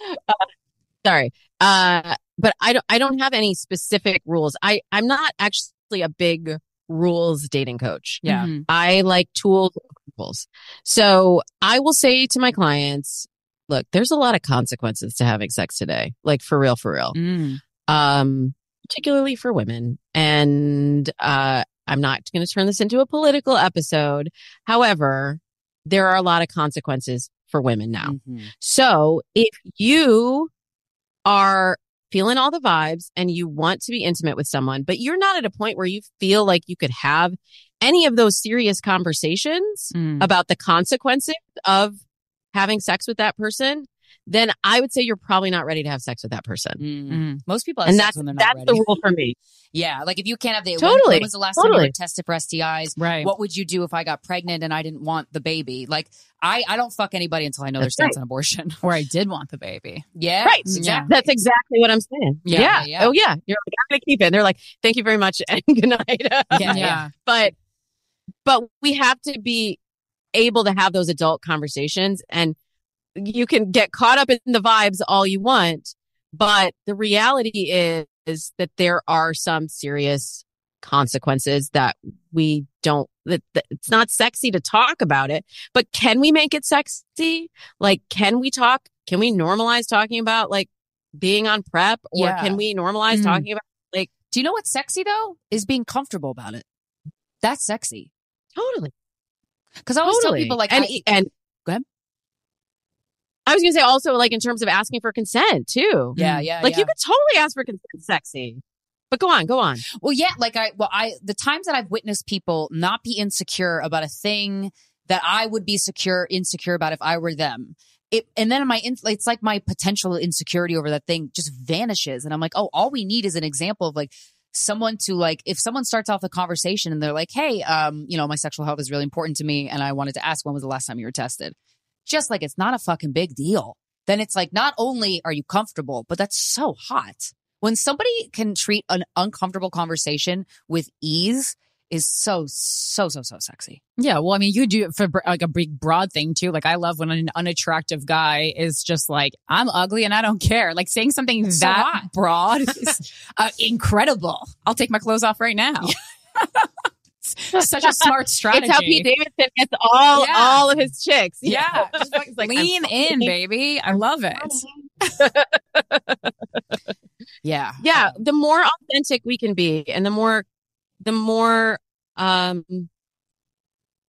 Sorry. Uh, but I don't, I don't have any specific rules. I, I'm not actually a big rules dating coach. Yeah. Mhm. I like tools, tools. So I will say to my clients, look, there's a lot of consequences to having sex today. Like for real, for real. Mm. Um, particularly for women. And, uh, I'm not going to turn this into a political episode. However, there are a lot of consequences for women now. Mhm. So if you are feeling all the vibes and you want to be intimate with someone, but you're not at a point where you feel like you could have any of those serious conversations Mm. about the consequences of having sex with that person, then I would say you're probably not ready to have sex with that person. Mm. Mm. Most people have And sex that's when they're not that's ready. the rule for me. Yeah, like if you can't have the when- Totally, When, was the last time you totally. were tested for STIs? Right. What would you do if I got pregnant and I didn't want the baby? Like I, I don't fuck anybody until I know their That's stance right. on abortion. Or I did want the baby. yeah, Right. Exactly. That's exactly what I'm saying. Yeah, Yeah. yeah. Oh yeah. You're like, I'm gonna keep it. And they're like, thank you very much and good night. Yeah, yeah. but but we have to be able to have those adult conversations and you can get caught up in the vibes all you want but the reality is, is that there are some serious consequences that we don't that, that it's not sexy to talk about it but can we make it sexy like can we talk can we normalize talking about like being on PrEP or Yeah. can we normalize Mm. talking about like Do you know what's sexy though? Is being comfortable about it. That's sexy. totally Because I always totally. tell people like, and I, and Go ahead. I was gonna say also like in terms of asking for consent too. yeah, yeah, like yeah. you could totally ask for consent, sexy. But go on, go on. Well, yeah, like I, well, I, the times that I've witnessed people not be insecure about a thing that I would be secure, insecure about if I were them. It, and then my, it's like my potential insecurity over that thing just vanishes. And I'm like, oh, all we need is an example of like someone to like, if someone starts off the conversation and they're like, hey, um, you know, my sexual health is really important to me. And I wanted to ask, when was the last time you were tested? Just like it's not a fucking big deal. Then it's like, not only are you comfortable, but that's so hot when somebody can treat an uncomfortable conversation with ease is so so so so sexy Yeah, well, I mean, you do it for like a big broad thing too. Like, I love when an unattractive guy is just like, "I'm ugly and I don't care." Like saying something so that hot. broad is uh, incredible. I'll take my clothes off right now. It's Such a smart strategy. It's how Pete Davidson gets all Yeah. all of his chicks. Yeah, Just like- it's like, I'm lean in, baby. I love it. yeah Yeah, the more authentic we can be, and the more, the more, um,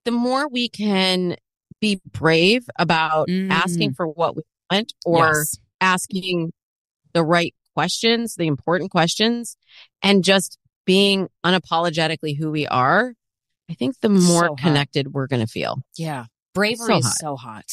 the more we can be brave about Mm. asking for what we want or Yes. asking the right questions, the important questions, and just being unapologetically who we are, I think the more So connected we're going to feel. yeah bravery So is so hot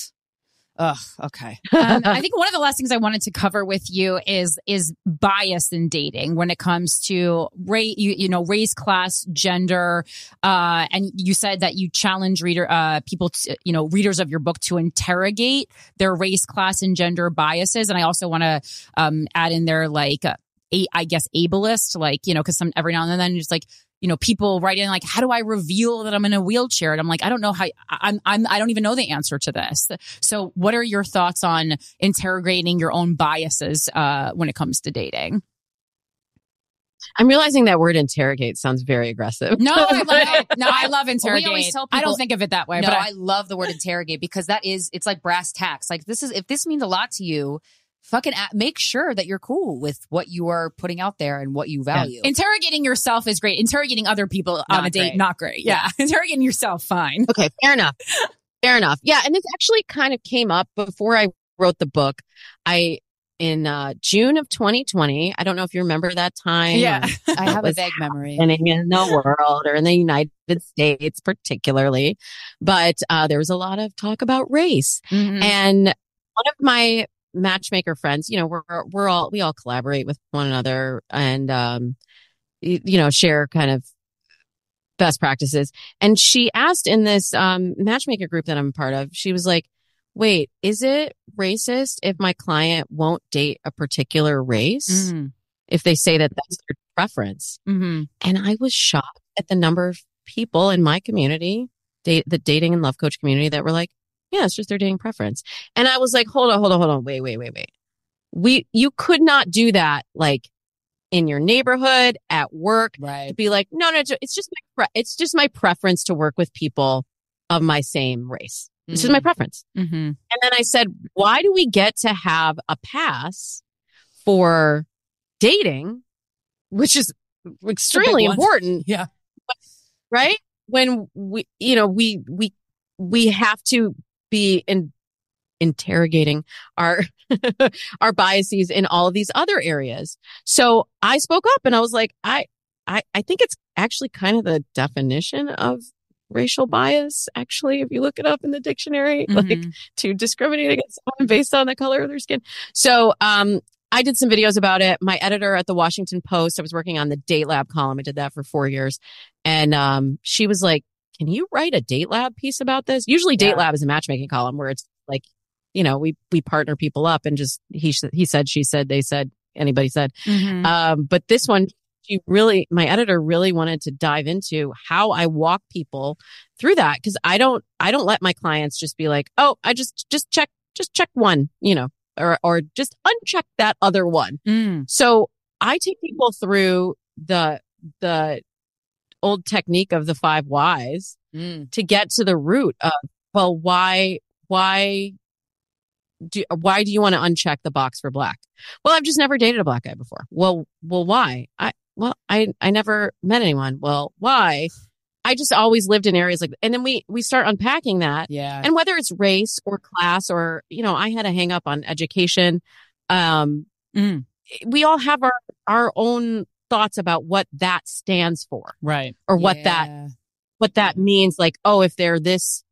ugh okay um, I think one of the last things I wanted to cover with you is is bias in dating when it comes to race, you, you know, race, class, gender, uh, and you said that you challenge reader uh, people, to, you know, readers of your book to interrogate their race, class, and gender biases. And I also want to um, add in there like. Uh, a, I guess ableist, like, you know, cause some every now and then just like, you know, people write in like, how do I reveal that I'm in a wheelchair? And I'm like, I don't know how, I- I'm, I'm, I don't even know the answer to this. So what are your thoughts on interrogating your own biases, uh, when it comes to dating? I'm realizing that word interrogate sounds very aggressive. No, I love, no, I love We interrogate. always tell I don't think of it that way, no but I, I, love the word interrogate because that is it's like brass tacks like this is if this means a lot to you fucking a- make sure that you're cool with what you are putting out there and what you value interrogating yourself is great. Interrogating other people on Not a date, great. not great. Yeah. interrogating yourself, fine. Okay, fair enough. Fair enough. Yeah, and this actually kind of came up before I wrote the book. I in uh, June of 2020. I don't know if you remember that time. Yeah. or I have a was vague memory. happening in the world or in the United States, particularly. But uh, there was a lot of talk about race. Mhm. And one of my matchmaker friends, you know, we're we're all we all collaborate with one another and um y- you know, share kind of best practices. And she asked in this um matchmaker group that I'm a part of, she was like, "Wait, is it racist if my client won't date a particular race Mhm. if they say that that's their preference?" Mhm. And I was shocked at the number of people in my community, date, the dating and love coach community that were like, yeah, it's just their dating preference. And I was like, hold on, hold on, hold on. Wait, wait, wait, wait. We, you could not do that like in your neighborhood, at work, Right. to be like, no, no, it's just my, pre- it's just my preference to work with people of my same race. This is my preference. Mhm. And then I said, why do we get to have a pass for dating, which is extremely important, Yeah. right? When we, you know, we, we, we have to be in interrogating our, our biases in all of these other areas. So I spoke up and I was like, I, I, I think it's actually kind of the definition of racial bias. Actually, if you look it up in the dictionary, like Mhm. to discriminate against someone based on the color of their skin. So, um, I did some videos about it. My editor at the Washington Post, I was working on the Date Lab column. I did that for four years. And, um, she was like, can you write a Date Lab piece about this? Usually Date Yeah. Lab is a matchmaking column where it's like, you know, we, we partner people up and just, he, he said, she said, they said, anybody said. Mhm. Um, but this one, she really, my editor really wanted to dive into how I walk people through that. Cause I don't, I don't let my clients just be like, oh, I just, just check, just check one, you know, or, or just uncheck that other one. Mm. So I take people through the, the old technique of the five whys Mm. to get to the root of, well, why, why do, why do you want to uncheck the box for black? Well, I've just never dated a black guy before. Well, well, why? I, well, I, I never met anyone. Well, why? I just always lived in areas like, and then we, we start unpacking that. Yeah. And whether it's race or class or, you know, I had a hang up on education. Um, Mm. we all have our, our own thoughts about what that stands for Right. or what that what that means like oh if they're this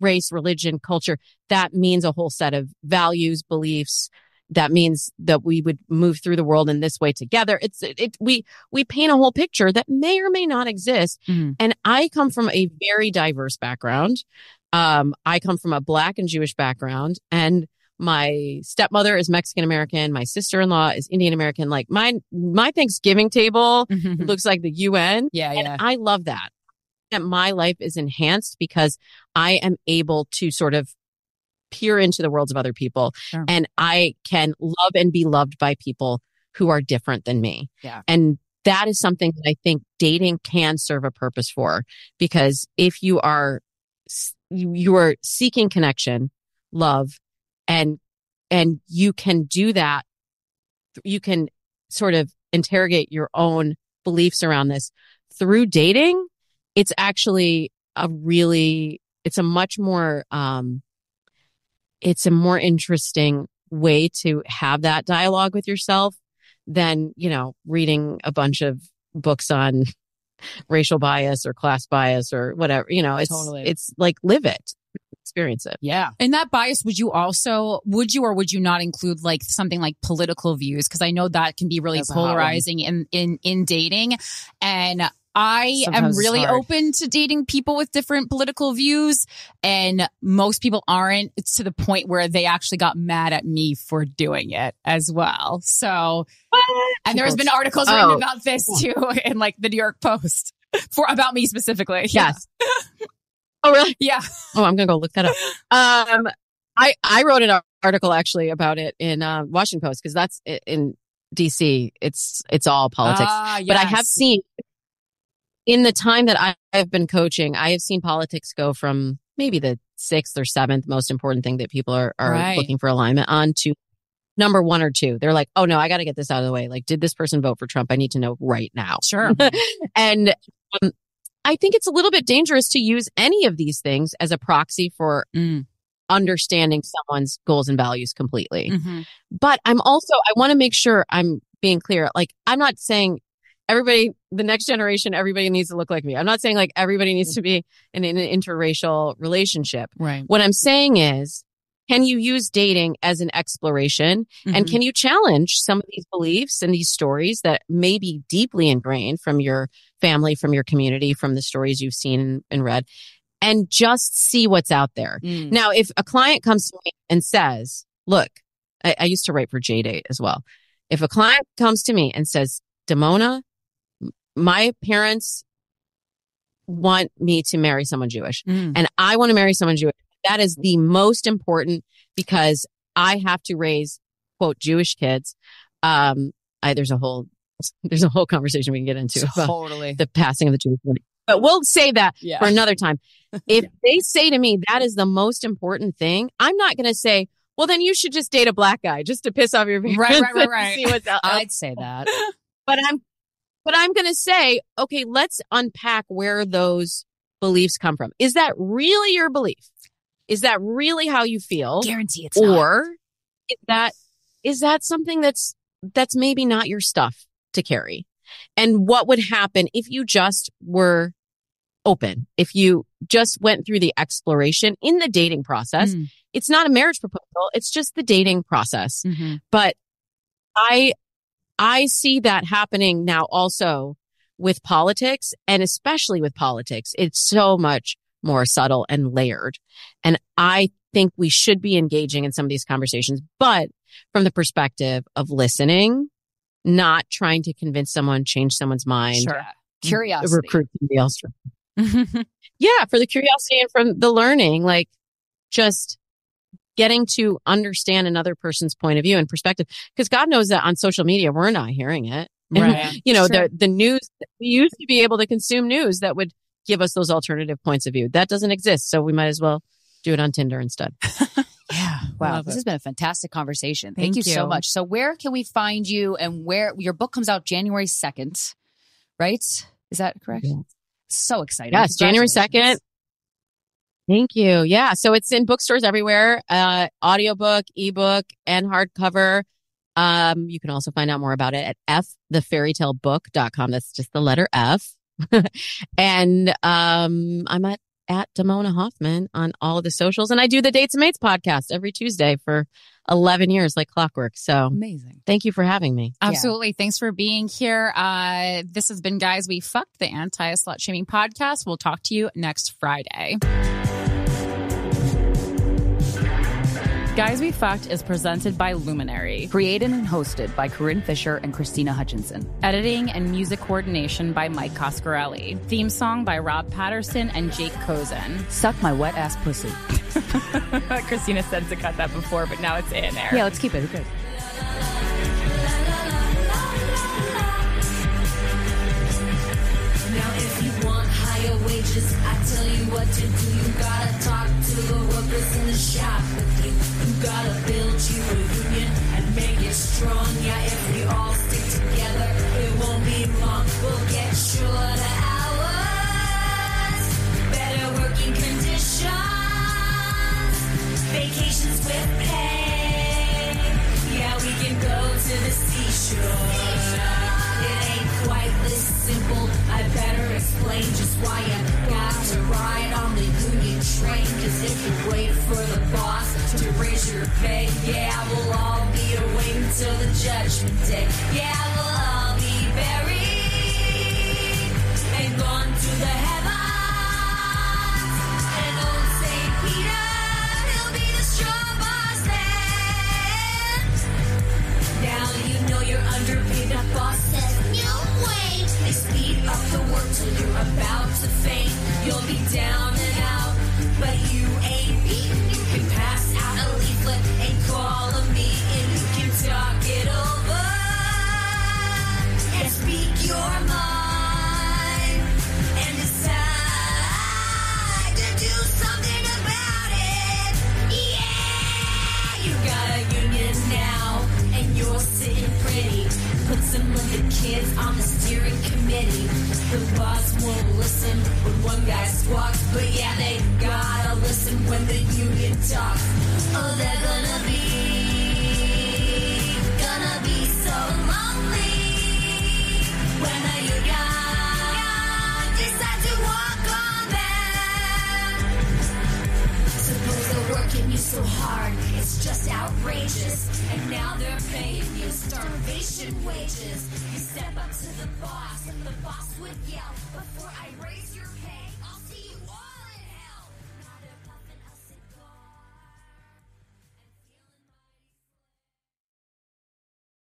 race religion culture that means a whole set of values beliefs. That means that we would move through the world in this way together. It's it, it we we paint a whole picture that may or may not exist. Mhm. and i come from a very diverse background. Um i come from a black and jewish background. And my stepmother is mexican american my sister-in-law is indian american like my my thanksgiving table Mhm. looks like the un Yeah. and Yeah. I love that. That my life is enhanced because I am able to sort of peer into the worlds of other people Sure. and I can love and be loved by people who are different than me. Yeah. And that is something that I think dating can serve a purpose for because if you are, you are seeking connection, love, and, and you can do that. You can sort of interrogate your own beliefs around this through dating, it's actually a really, it's a much more, um, it's a more interesting way to have that dialogue with yourself than, you know, reading a bunch of books on racial bias or class bias or whatever, you know, it's, Totally. it's like live it, experience it. Yeah. And that bias, would you also, would you or would you not include like something like political views? Because I know that can be really That's a hot one. polarizing in, in, in dating. And I am Sometimes it's really open to dating people with different political views. And most people aren't. It's to the point where they actually got mad at me for doing it as well. So, and there's been articles oh. written Oh. about this too in like the New York Post for about me specifically. Yes. oh, really? Yeah. Oh, I'm gonna go look that up. Um, I I wrote an article actually about it in uh, Washington Post because that's in DC. It's it's all politics. Ah, But I have seen in the time that I have been coaching, I have seen politics go from maybe the sixth or seventh most important thing that people are are Right. looking for alignment on to number one or two. They're like, oh no, I got to get this out of the way. Like, did this person vote for Trump? I need to know right now. Sure. and um, I think it's a little bit dangerous to use any of these things as a proxy for Mm. understanding someone's goals and values completely. Mhm. But I'm also, I want to make sure I'm being clear. Like, I'm not saying everybody, the next generation, everybody needs to look like me. I'm not saying like everybody needs to be in, in an interracial relationship. Right. What I'm saying is, can you use dating as an exploration? And Mhm. can you challenge some of these beliefs and these stories that may be deeply ingrained from your family, from your community, from the stories you've seen and read, and just see what's out there? Mm. Now, if a client comes to me and says, look, I, I used to write for JDate as well. If a client comes to me and says, Damona, m- my parents want me to marry someone Jewish Mm. and I want to marry someone Jewish, that is the most important because I have to raise quote Jewish kids. Um, I, there's a whole, there's a whole conversation we can get into about Totally. the passing of the Jewish wedding. But we'll save that Yeah. for another time. If they say to me that is the most important thing, I'm not going to say, well, then you should just date a black guy just to piss off your parents. Right, right, right, right. See what's out. I'd say that. But I'm, but I'm going to say, okay, let's unpack where those beliefs come from. Is that really your belief? Is that really how you feel? Guarantee it's not. or is that is that something that's that's maybe not your stuff to carry and what would happen if you just were open if you just went through the exploration in the dating process Mm. it's not a marriage proposal it's just the dating process Mhm. but i i see that happening now also with politics and especially with politics it's so much more subtle and layered and i think we should be engaging in some of these conversations but from the perspective of listening not trying to convince someone change someone's mind Sure. Mm, curiosity. recruit somebody else yeah for the curiosity and from the learning like just getting to understand another person's point of view and perspective because god knows that on social media we're not hearing it And, you know Sure. the the news we used to be able to consume news that would give us those alternative points of view that doesn't exist so we might as well do it on tinder instead Yeah. Wow. Love this it. has been a fantastic conversation. Thank, Thank you, so much. So where can we find you and where your book comes out January 2nd, right? Is that correct? Yeah. So exciting. Yes, January 2nd. Thank you. Yeah. So it's in bookstores everywhere, uh, audiobook, ebook, and hardcover. Um, you can also find out more about it at fthefairytalebook.com. That's just the letter F. and, um, I'm at, at Damona Hoffman on all of the socials. And I do the Dates and Mates podcast every Tuesday for 11 years, like clockwork. So Amazing. thank you for having me. Absolutely. Thanks for being here. Uh, this has been Guys We Fucked, the anti slut shaming podcast. We'll talk to you next Friday. Guys We Fucked is presented by Luminary. Created and hosted by Corinne Fisher and Krystyna Hutchinson. Editing and music coordination by Mike Coscarelli. Theme song by Rob Patterson and Jake Cozen. Suck my wet ass pussy. Krystyna said to cut that before, but now it's in there. Yeah, let's keep it. Who cares? Wages, I tell you what to do. You gotta talk to the workers in the shop with you. You gotta build you a union and make it strong. Yeah, if we all stick together, it won't be long. We'll get shorter hours, better working conditions, vacations with pay. Yeah, we can go to the seashore. Quite this simple. I better explain just why you got to ride on the union train. Cause if you wait for the boss to raise your pay, yeah, we'll all be waiting till the judgment day. Yeah, we'll all be buried and gone to the heavens. And old St. Peter, he'll be the straw boss. Now you know you're underpaid. Boss says. Speed up the work till you're about to faint. You'll be down and out, but you ain't beaten. You can pass out a leaflet and call a meeting. You can talk it over and speak your mind and decide to do something about it. Yeah, you got a union now, and you're sitting pretty. Put some of the kids on the The boss won't listen when one guy squawks, but yeah, they gotta listen when the union talks. Oh, they're gonna be, gonna be so lonely when to walk on them. Suppose they're working you so hard, it's just outrageous. And now they're paying you starvation wages. You step up to the boss, and the boss would yell, Before I raise your pay,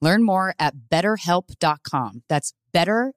Learn more at betterhelp.com. That's better.